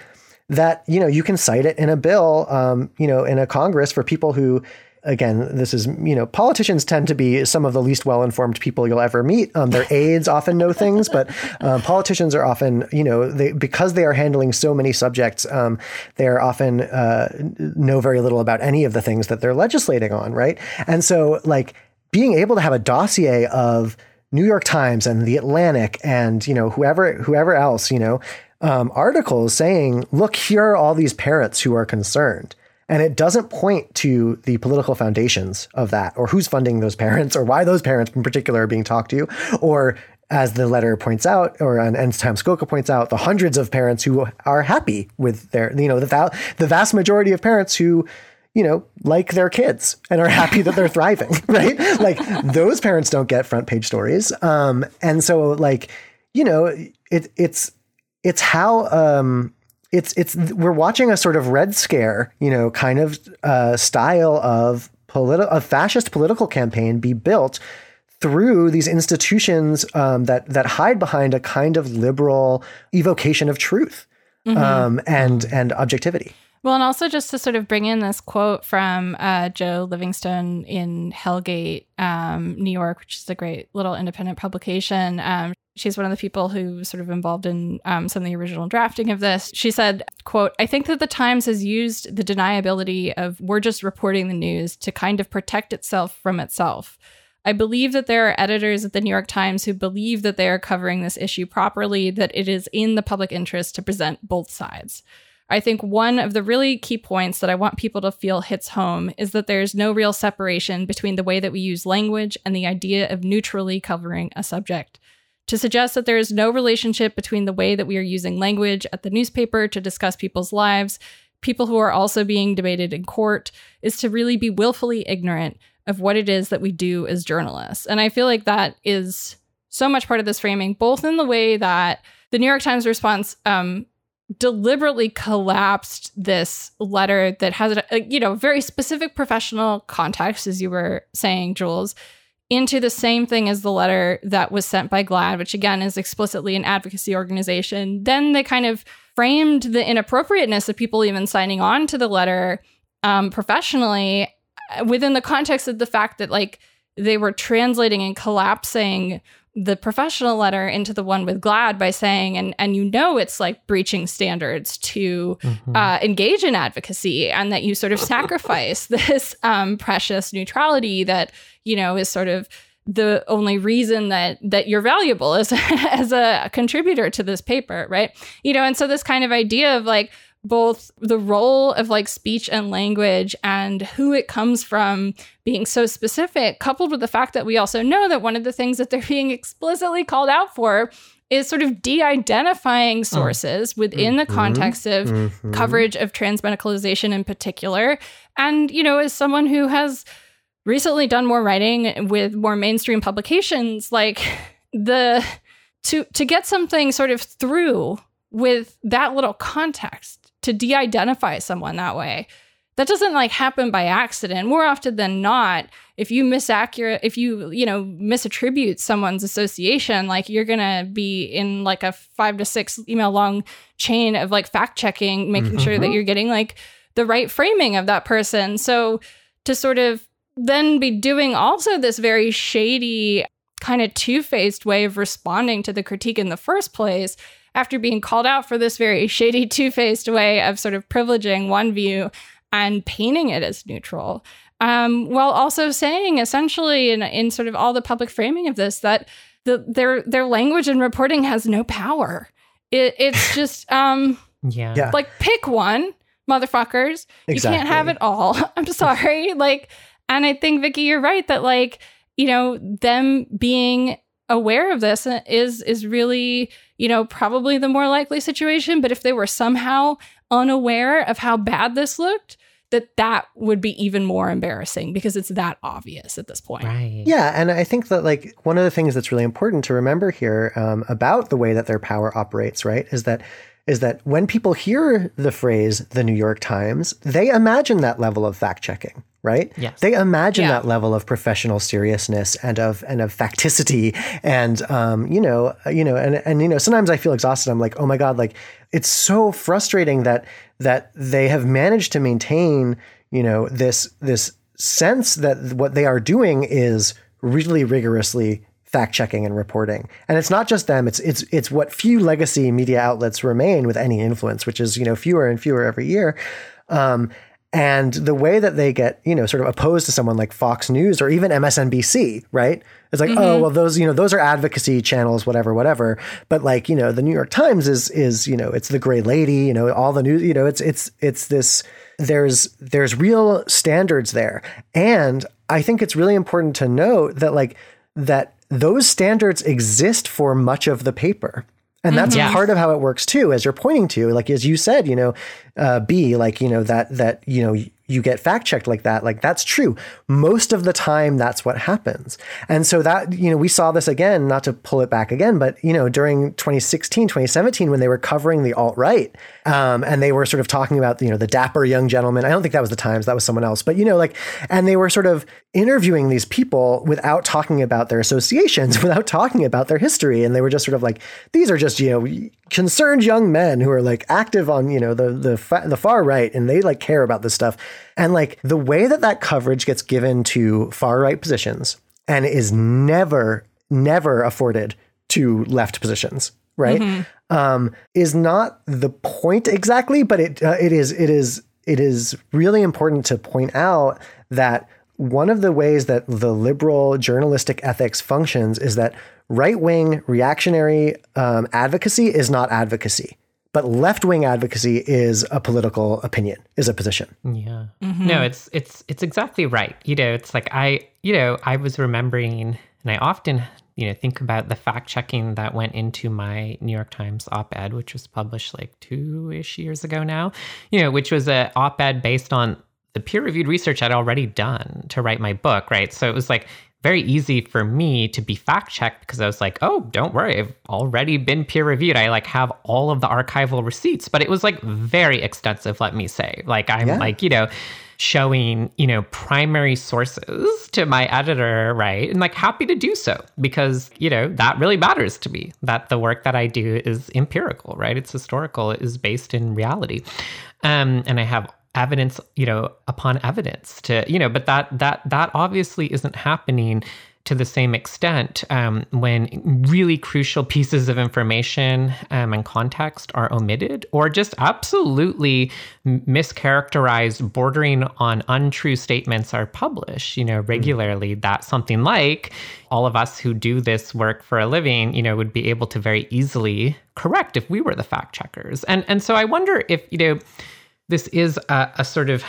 that you know you can cite it in a bill, um, you know, in a Congress for people who. Again, this is, you know, politicians tend to be some of the least well informed people you'll ever meet. Um, their aides often know things, but um, politicians are often, you know, they, because they are handling so many subjects, um, they are often uh, know very little about any of the things that they're legislating on, right? And so, like, being able to have a dossier of New York Times and the Atlantic and you know whoever whoever else you know um, articles saying, look, here are all these parents who are concerned. And it doesn't point to the political foundations of that, or who's funding those parents, or why those parents in particular are being talked to, or as the letter points out, or and and Tom Scocca points out, the hundreds of parents who are happy with their, you know, the the vast majority of parents who you know, like their kids and are happy that they're thriving, [laughs] right? Like those parents don't get front page stories. Um, and so like, you know, it, it's, it's how, um, it's, it's, we're watching a sort of red scare, you know, kind of, uh, style of political, a fascist political campaign be built through these institutions, um, that, that hide behind a kind of liberal evocation of truth, um, and, and objectivity. Well, and also just to sort of bring in this quote from uh, Jo Livingstone in Hell Gate, um, New York, which is a great little independent publication. She's one of the people who was sort of involved in um, some of the original drafting of this. She said, quote, I think that the Times has used the deniability of we're just reporting the news to kind of protect itself from itself. I believe that there are editors at the New York Times who believe that they are covering this issue properly, that it is in the public interest to present both sides. I think one of the really key points that I want people to feel hits home is that there's no real separation between the way that we use language and the idea of neutrally covering a subject. To suggest that there is no relationship between the way that we are using language at the newspaper to discuss people's lives, people who are also being debated in court, is to really be willfully ignorant of what it is that we do as journalists. And I feel like that is so much part of this framing, both in the way that the New York Times response um, deliberately collapsed this letter that has a, you know very specific professional context as you were saying Jules into the same thing as the letter that was sent by GLAAD, which again is explicitly an advocacy organization. Then they kind of framed the inappropriateness of people even signing on to the letter um, professionally uh, within the context of the fact that like they were translating and collapsing the professional letter into the one with GLAAD by saying, and and you know it's like breaching standards to mm-hmm. uh, engage in advocacy, and that you sort of sacrifice [laughs] this um, precious neutrality that you know is sort of the only reason that that you're valuable as [laughs] as a contributor to this paper, right? You know, and so this kind of idea of like both the role of like speech and language and who it comes from being so specific, coupled with the fact that we also know that one of the things that they're [laughs] being explicitly called out for is sort of de identifying mm. sources within the mm-hmm. context of mm-hmm. coverage of transmedicalization in particular. And, you know, as someone who has recently done more writing with more mainstream publications, like the to to get something sort of through with that little context to de-identify someone that way. That doesn't like happen by accident. More often than not if you misaccurate if you you know misattribute someone's association like you're gonna be in like a five to six email long chain of like fact checking making mm-hmm. sure that you're getting like the right framing of that person. So to sort of then be doing also this very shady kind of two-faced way of responding to the critique in the first place after being called out for this very shady, [laughs] two faced way of sort of privileging one view and painting it as neutral. Um, while also saying essentially in, in sort of all the public framing of this that the, their their language and reporting has no power. It, it's [laughs] just um, yeah. yeah, like pick one, motherfuckers. Exactly. You can't have it all. [laughs] I'm sorry. like, and I think Vicky, you're right that like you know them being aware of this is is really you know probably the more likely situation. But if they were somehow unaware of how bad this looked that that would be even more embarrassing because it's that obvious at this point. Right. Yeah and i think that like one of the things that's really important to remember here um, about the way that their power operates right is that is that when people hear the phrase the New York Times, they imagine that level of fact checking, right? Yes. They imagine yeah. that level of professional seriousness and of and of facticity and um, you know, you know, and and you know, sometimes I feel exhausted. I'm like, oh my God, like it's so frustrating that that they have managed to maintain, you know, this this sense that what they are doing is really rigorously fact checking and reporting. And it's not just them, it's it's it's what few legacy media outlets remain with any influence, which is, you know, fewer and fewer every year. Um, and the way that they get, you know, sort of opposed to someone like Fox News or even MSNBC, right? It's like, oh, mm-hmm. oh, well, those, you know, those are advocacy channels, whatever, whatever. But like, you know, the New York Times is is, you know, it's the gray lady, you know, all the news, you know, it's it's it's this there's there's real standards there. And I think it's really important to note that like that those standards exist for much of the paper. And that's mm-hmm. part of how it works too, as you're pointing to, like as you said, you know, uh, B, like you know that that you know you get fact checked like that, like that's true. Most of the time, that's what happens. And so that, you know, we saw this again, not to pull it back again, but, you know, during 2016, 2017, when they were covering the alt right um, and they were sort of talking about, you know, the dapper young gentleman. I don't think that was the Times, that was someone else, but, you know, like, and they were sort of interviewing these people without talking about their associations, [laughs] without talking about their history. And they were just sort of like, these are just, you know, concerned young men who are like active on, you know, the, the, the far right and they like care about this stuff. And like the way that that coverage gets given to far right positions and is never, never afforded to left positions, right? Mm-hmm. Um, is not the point exactly, but it uh, it is it is it is really important to point out that one of the ways that the liberal journalistic ethics functions is that right wing reactionary um, advocacy is not advocacy but left wing advocacy is a political opinion, is a position. Yeah. Mm-hmm. No, it's it's it's exactly right. You know, it's like I, you know, I was remembering and I often, you know, think about the fact checking that went into my New York Times op-ed, which was published like two-ish years ago now, you know, which was an op-ed based on the peer-reviewed research I'd already done to write my book, right? So it was like very easy for me to be fact checked because I was like, oh, don't worry, I've already been peer reviewed. I like have all of the archival receipts, but it was like very extensive, let me say. Like I'm yeah. like, you know, showing, you know, primary sources to my editor, right? And like happy to do so because, you know, that really matters to me that the work that I do is empirical, right? It's historical, it is based in reality. Um, and I have evidence you know upon evidence to you know but that that that obviously isn't happening to the same extent um, when really crucial pieces of information um, and context are omitted or just absolutely mischaracterized, bordering on untrue statements are published, you know, regularly. Mm. That something like all of us who do this work for a living, you know, would be able to very easily correct if we were the fact checkers. And and so I wonder if you know this is a, a sort of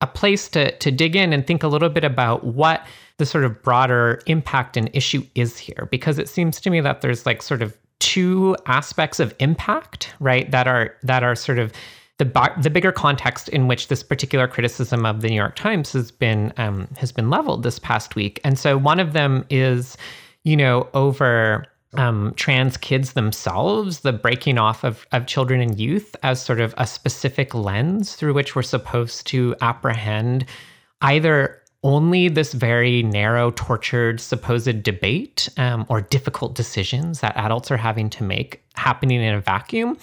a place to to dig in and think a little bit about what the sort of broader impact and issue is here. Because it seems to me that there's like sort of two aspects of impact right that are that are sort of the the bigger context in which this particular criticism of the New York Times has been um, has been leveled this past week. And so one of them is you know over um, trans kids themselves, the breaking off of, of children and youth as sort of a specific lens through which we're supposed to apprehend either only this very narrow, tortured, supposed debate um, or difficult decisions that adults are having to make happening in a vacuum.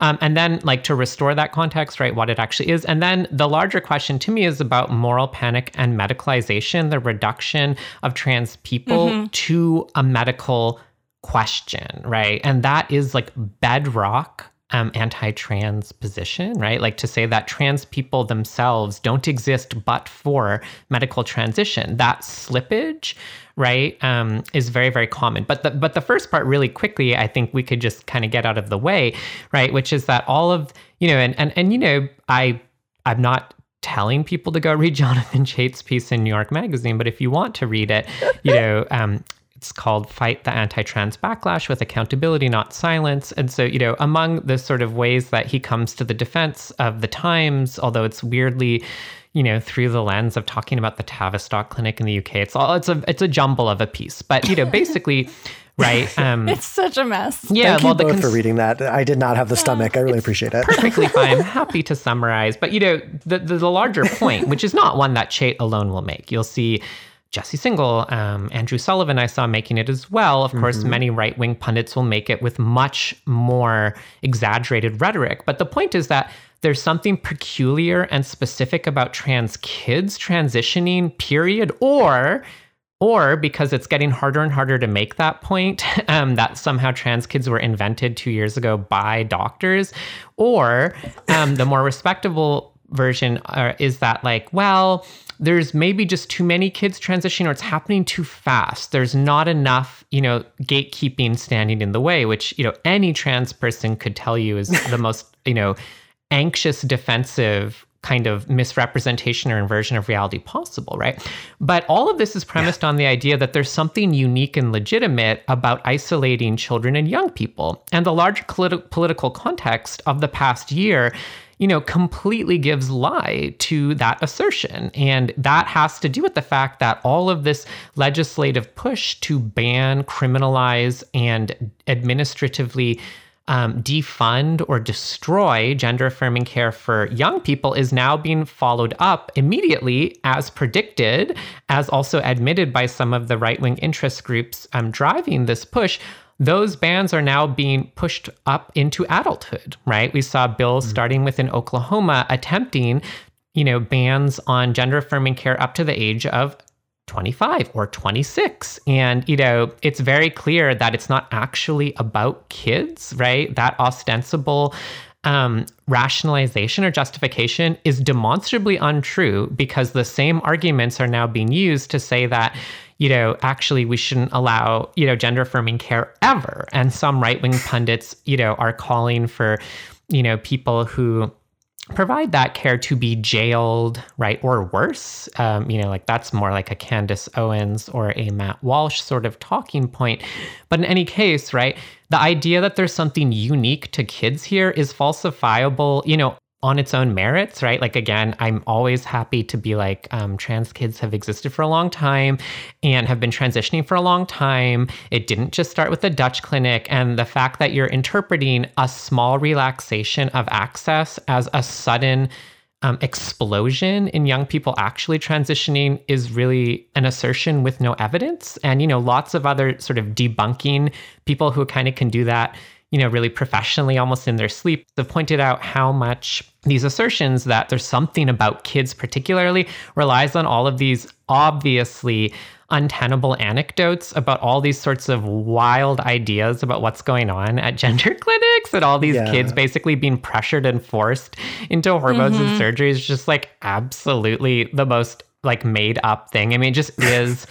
Um, and then, like, to restore that context, right, what it actually is. And then the larger question to me is about moral panic and medicalization, the reduction of trans people mm-hmm. to a medical question, right? And that is like bedrock um, anti-trans position, right? Like to say that trans people themselves don't exist but for medical transition. That slippage, right, um, is very very common. But the but the first part, really quickly, I think we could just kind of get out of the way, right? Which is that all of you know, and and and you know, I I'm not telling people to go read [laughs] Jonathan Chait's piece in New York Magazine, but if you want to read it, you know, um, it's called Fight the Anti Trans Backlash with Accountability, Not Silence. And so, you know, among the sort of ways that he comes to the defense of the Times, although it's weirdly, you know, through the lens of talking about the Tavistock Clinic in the UK, it's all it's a it's a jumble of a piece. But you know, [laughs] basically, right? Um, it's such a mess. Yeah, Thank well, you both cons- for reading that. I did not have the stomach. I really appreciate it. Perfectly [laughs] fine. I'm happy to summarize, but you know, the, the the larger point, which is not one that Chait alone will make. You'll see Jesse Singal, um, Andrew Sullivan, I saw making it as well. Of mm-hmm. course, many right wing pundits will make it with much more exaggerated rhetoric. But the point is that there's something peculiar and specific about trans kids transitioning, period, or or because it's getting harder and harder to make that point [laughs] um, that somehow trans kids were invented two years ago by doctors, or um, the more respectable version uh, is that like, well, there's maybe just too many kids transitioning or it's happening too fast. There's not enough, you know, gatekeeping standing in the way, which, you know, any trans person could tell you is [laughs] the most, you know, anxious, defensive kind of misrepresentation or inversion of reality possible, right? But all of this is premised yeah. on the idea that there's something unique and legitimate about isolating children and young people. And the larger politi- political context of the past year you know, completely gives lie to that assertion. And that has to do with the fact that all of this legislative push to ban, criminalize, and administratively um, defund or destroy gender affirming care for young people is now being followed up immediately, as predicted, as also admitted by some of the right wing interest groups um, driving this push those bans are now being pushed up into adulthood, right? We saw bills mm-hmm. starting within Oklahoma attempting, you know, bans on gender affirming care up to the age of 25 or 26. And, you know, it's very clear that it's not actually about kids, right? That ostensible um, rationalization or justification is demonstrably untrue because the same arguments are now being used to say that, you know, actually we shouldn't allow, you know, gender affirming care ever. And some right wing pundits, you know, are calling for, you know, people who provide that care to be jailed, right, or worse. Um, you know, like that's more like a Candace Owens or a Matt Walsh sort of talking point. But in any case, right, the idea that there's something unique to kids here is falsifiable. You know, on its own merits, right? Like, again, I'm always happy to be like, um, trans kids have existed for a long time and have been transitioning for a long time. It didn't just start with the Dutch clinic. And the fact that you're interpreting a small relaxation of access as a sudden um, explosion in young people actually transitioning is really an assertion with no evidence. And, you know, lots of other sort of debunking people who kind of can do that you know, really professionally, almost in their sleep, have pointed out how much these assertions that there's something about kids, particularly, relies on all of these obviously untenable anecdotes about all these sorts of wild ideas about what's going on at gender [laughs] clinics and all these yeah. kids basically being pressured and forced into hormones mm-hmm. and surgeries just like absolutely the most like made up thing. I mean, it just [laughs] is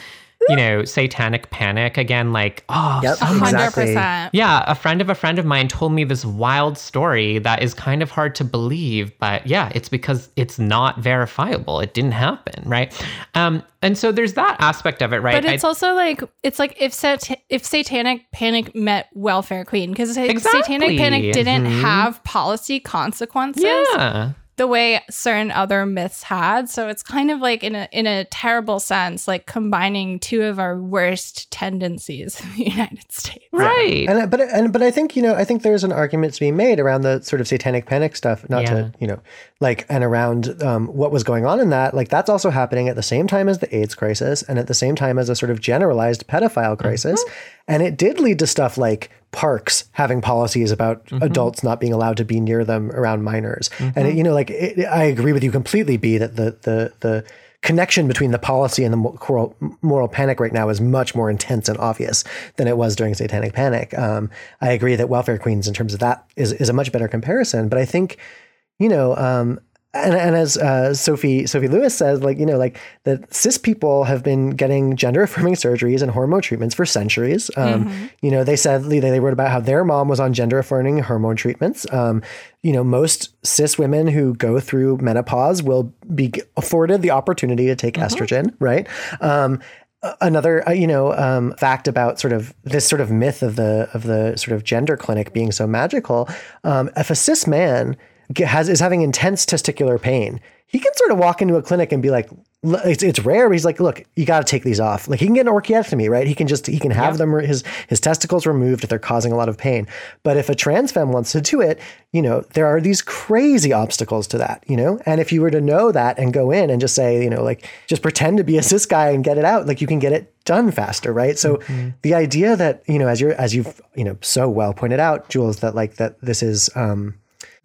you know, satanic panic again, like, oh, yep, so exactly. Yeah, a friend of a friend of mine told me this wild story that is kind of hard to believe, but yeah, it's because it's not verifiable. It didn't happen, right? Um, and so there's that aspect of it, right? But it's I, also like it's like if sat- if satanic panic met welfare queen because exactly. satanic panic didn't mm-hmm. have policy consequences. Yeah the way certain other myths had. So it's kind of like in a in a terrible sense, like combining two of our worst tendencies in the [laughs] United States. Right. And but and but I think, you know, I think there's an argument to be made around the sort of satanic panic stuff, not yeah. to, you know, like and around um, what was going on in that. Like that's also happening at the same time as the AIDS crisis and at the same time as a sort of generalized pedophile crisis. Mm-hmm. And it did lead to stuff like parks having policies about mm-hmm. adults not being allowed to be near them around minors. Mm-hmm. And it, you know, like it, I agree with you completely, B that the the the connection between the policy and the moral, moral panic right now is much more intense and obvious than it was during Satanic Panic. Um, I agree that welfare queens, in terms of that, is is a much better comparison. But I think, you know, um, and, and as uh, Sophie Sophie Lewis says, like you know, like that cis people have been getting gender affirming surgeries and hormone treatments for centuries. Um, mm-hmm. You know, they said they, they wrote about how their mom was on gender affirming hormone treatments. Um, you know, most cis women who go through menopause will be afforded the opportunity to take mm-hmm. estrogen, right? Um, another uh, you know um, fact about sort of this sort of myth of the of the sort of gender clinic being so magical um, if a cis man has is having intense testicular pain, he can sort of walk into a clinic and be like, it's, it's rare, but he's like, look, you got to take these off. Like he can get an orchiectomy, right? He can just he can have yep. them his his testicles removed if they're causing a lot of pain. But if a trans femme wants to do it, you know, there are these crazy obstacles to that, you know. And if you were to know that and go in and just say, you know, like just pretend to be a cis guy and get it out, like you can get it done faster, right? So mm-hmm. the idea that you know, as you're as you've you know so well pointed out, Jules, that like that this is. um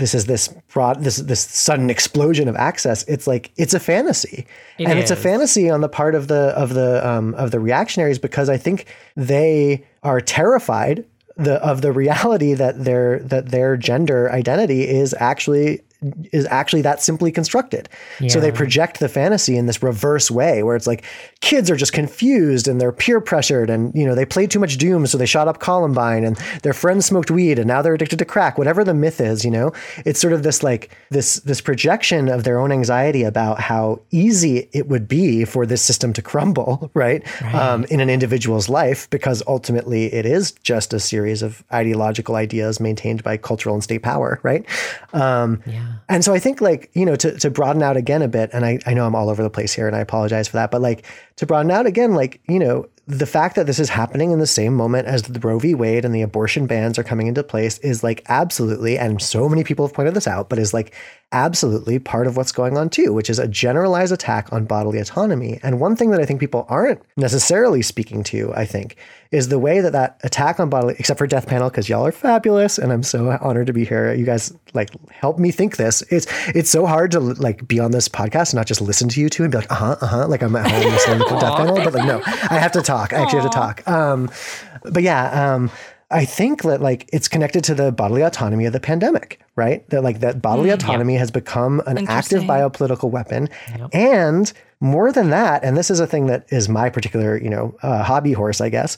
this is this broad this this sudden explosion of access it's like it's a fantasy it and is. it's a fantasy on the part of the of the um, of the reactionaries because i think they are terrified the of the reality that their that their gender identity is actually is actually that simply constructed. Yeah. So they project the fantasy in this reverse way where it's like kids are just confused and they're peer pressured and you know they played too much doom so they shot up Columbine and their friends smoked weed and now they're addicted to crack whatever the myth is, you know. It's sort of this like this this projection of their own anxiety about how easy it would be for this system to crumble, [laughs] right? right. Um, in an individual's life because ultimately it is just a series of ideological ideas maintained by cultural and state power, right? Um, yeah. And so I think like, you know, to, to broaden out again a bit, and I, I know I'm all over the place here and I apologize for that, but like to broaden out again, like, you know, the fact that this is happening in the same moment as the Roe v. Wade and the abortion bans are coming into place is like absolutely, and so many people have pointed this out, but is like absolutely part of what's going on too, which is a generalized attack on bodily autonomy. And one thing that I think people aren't necessarily speaking to, I think, is the way that that attack on bodily, except for Death Panel, because y'all are fabulous, and I'm so honored to be here. You guys like help me think this. It's it's so hard to like be on this podcast and not just listen to you two and be like, uh huh, uh huh, like I'm at home listening to Death Panel, but like no, I have to talk. I actually have to talk. Um, but yeah, um, I think that like it's connected to the bodily autonomy of the pandemic, right? That like that bodily Mm, autonomy has become an active biopolitical weapon, and more than that, and this is a thing that is my particular, you know, uh, hobby horse, I guess.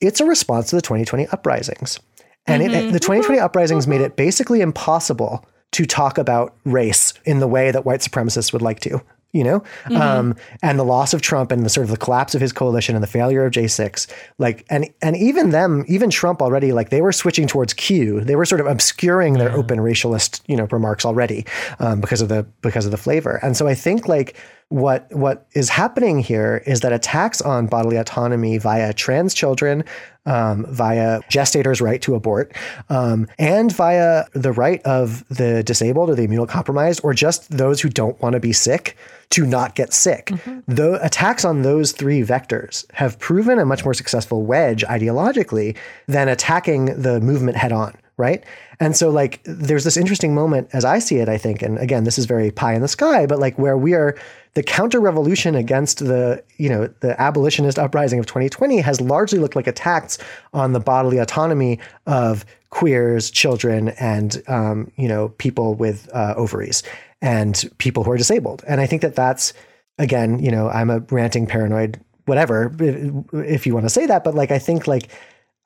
It's a response to the 2020 uprisings, and Mm-hmm. the 2020 uprisings made it basically impossible to talk about race in the way that white supremacists would like to. You know, Mm-hmm. um, and the loss of Trump and the sort of the collapse of his coalition and the failure of J6, like, and and even them, even Trump already, like they were switching towards Q. They were sort of obscuring their open racialist, you know, remarks already um, because of the because of the flavor. And so I think like what what is happening here is that attacks on bodily autonomy via trans children, um, via gestators' right to abort, um, and via the right of the disabled or the immunocompromised, or just those who don't want to be sick to not get sick. The attacks on those three vectors have proven a much more successful wedge ideologically than attacking the movement head on right? And so like there's this interesting moment as I see it, I think, and again, this is very pie in the sky, but like where we are the counter revolution against the, you know, the abolitionist uprising of 2020 has largely looked like attacks on the bodily autonomy of queers, children, and um, you know, people with uh, ovaries and people who are disabled. And I think that that's again, you know, I'm a ranting paranoid whatever if, you want to say that, but like I think like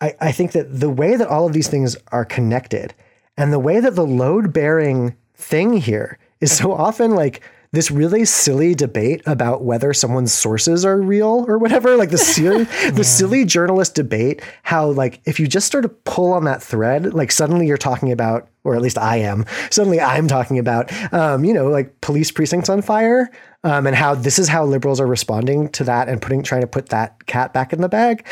I, I think that the way that all of these things are connected and the way that the load bearing thing here is so often like this really silly debate about whether someone's sources are real or whatever like the silly [laughs] the silly journalist debate how like if you just sort of pull on that thread like suddenly you're talking about or at least I am suddenly I'm talking about um, you know like police precincts on fire um, and how this is how liberals are responding to that and putting trying to put that cat back in the bag.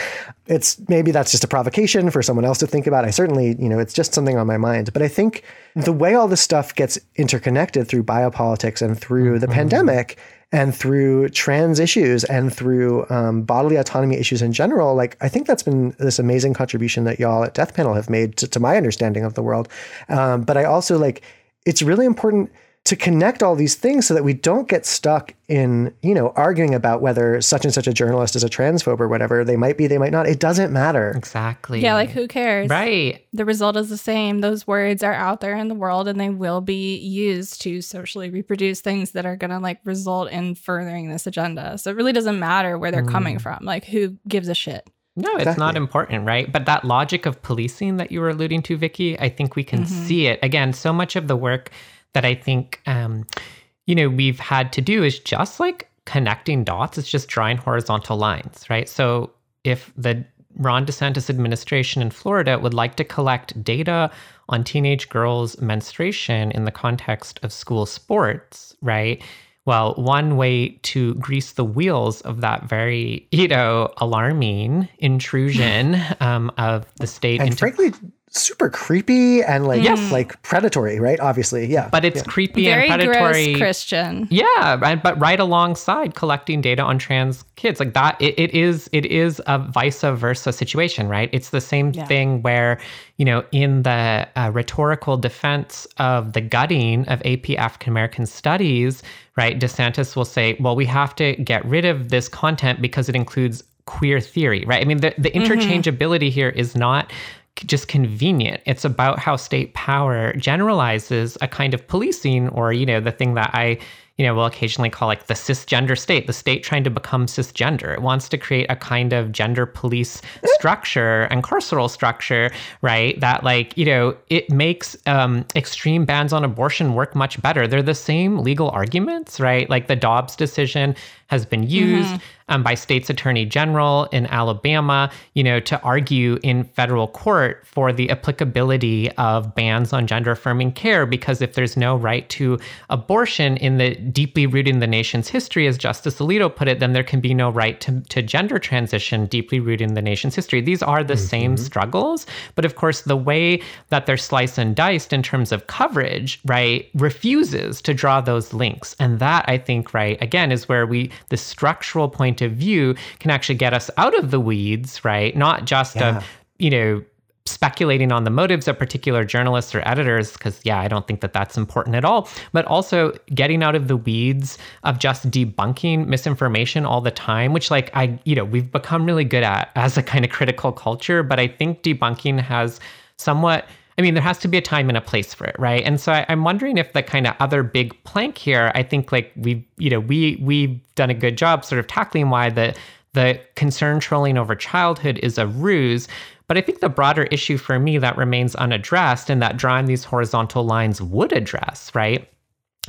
It's maybe that's just a provocation for someone else to think about. I certainly, you know, it's just something on my mind. But I think the way all this stuff gets interconnected through biopolitics and through the pandemic and through trans issues and through um, bodily autonomy issues in general, like I think that's been this amazing contribution that y'all at Death Panel have made to, to my understanding of the world. Um, but I also like it's really important to connect all these things so that we don't get stuck in, you know, arguing about whether such and such a journalist is a transphobe or whatever. They might be, they might not. It doesn't matter. Exactly. Yeah, like who cares? Right. The result is the same. Those words are out there in the world and they will be used to socially reproduce things that are going to like result in furthering this agenda. So it really doesn't matter where they're coming mm. from. Like who gives a shit? No, it's Exactly. not important, right? But that logic of policing that you were alluding to, Vicky, I think we can mm-hmm. see it. Again, so much of the work that I think, um, you know, we've had to do is just like connecting dots. It's just drawing horizontal lines, right? So if the Ron DeSantis administration in Florida would like to collect data on teenage girls' menstruation in the context of school sports, right? Well, one way to grease the wheels of that very, you know, alarming intrusion [laughs] um, of the state And into frankly, super creepy and like Yes. like predatory, right? Obviously, yeah. but it's creepy Very and predatory. gross Christian. Yeah, but right alongside collecting data on trans kids, like that, it, it is it is a vice versa situation, right? It's the same Yeah. thing where you know in the uh, rhetorical defense of the gutting of AP African American Studies, right? DeSantis will say, "Well, we have to get rid of this content because it includes queer theory," right? I mean, the the interchangeability here is not just convenient. It's about how state power generalizes a kind of policing, or you know, the thing that I, you know, will occasionally call like the cisgender state. The state trying to become cisgender. It wants to create a kind of gender police structure and carceral structure, right? That like you know, it makes um, extreme bans on abortion work much better. They're the same legal arguments, right? Like the Dobbs decision has been used um, by state's attorney general in Alabama, you know, to argue in federal court for the applicability of bans on gender affirming care. Because if there's no right to abortion in the deeply rooted in the nation's history, as Justice Alito put it, then there can be no right to, to gender transition deeply rooted in the nation's history. These are the mm-hmm. same struggles. But of course, the way that they're sliced and diced in terms of coverage, right, refuses to draw those links. And that, I think, right, again, is where we, the structural point of view can actually get us out of the weeds, right? Not just yeah. of, you know, speculating on the motives of particular journalists or editors because yeah i don't think that that's important at all but also getting out of the weeds of just debunking misinformation all the time which like i you know we've become really good at as a kind of critical culture but i think debunking has somewhat I mean, there has to be a time and a place for it, right? And so I, am wondering if the kind of other big plank here, I think like we've, you know, we we've done a good job sort of tackling why the the concern trolling over childhood is a ruse. But I think the broader issue for me that remains unaddressed and that drawing these horizontal lines would address, right?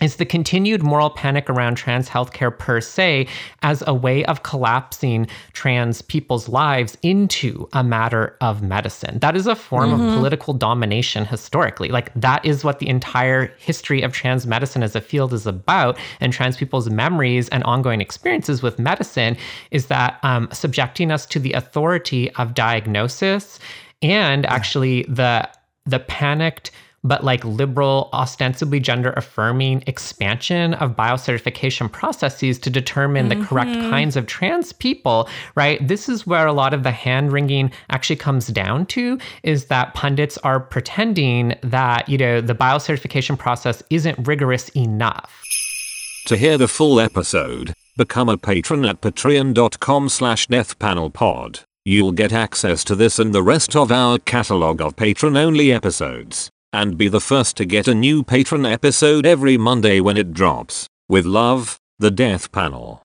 Is the continued moral panic around trans healthcare per se as a way of collapsing trans people's lives into a matter of medicine. That is a form mm-hmm. of political domination historically. Like, that is what the entire history of trans medicine as a field is about. And trans people's memories and ongoing experiences with medicine is that um, subjecting us to the authority of diagnosis and actually the the panicked but like liberal, ostensibly gender affirming expansion of biocertification processes to determine mm-hmm. the correct mm-hmm. kinds of trans people, right? This is where a lot of the hand wringing actually comes down to is that pundits are pretending that, you know, the biocertification process isn't rigorous enough. To hear the full episode, become a patron at patreon.com slash deathpanelpod. You'll get access to this and the rest of our catalog of patron-only episodes and be the first to get a new patron episode every Monday when it drops. With love, The Death Panel.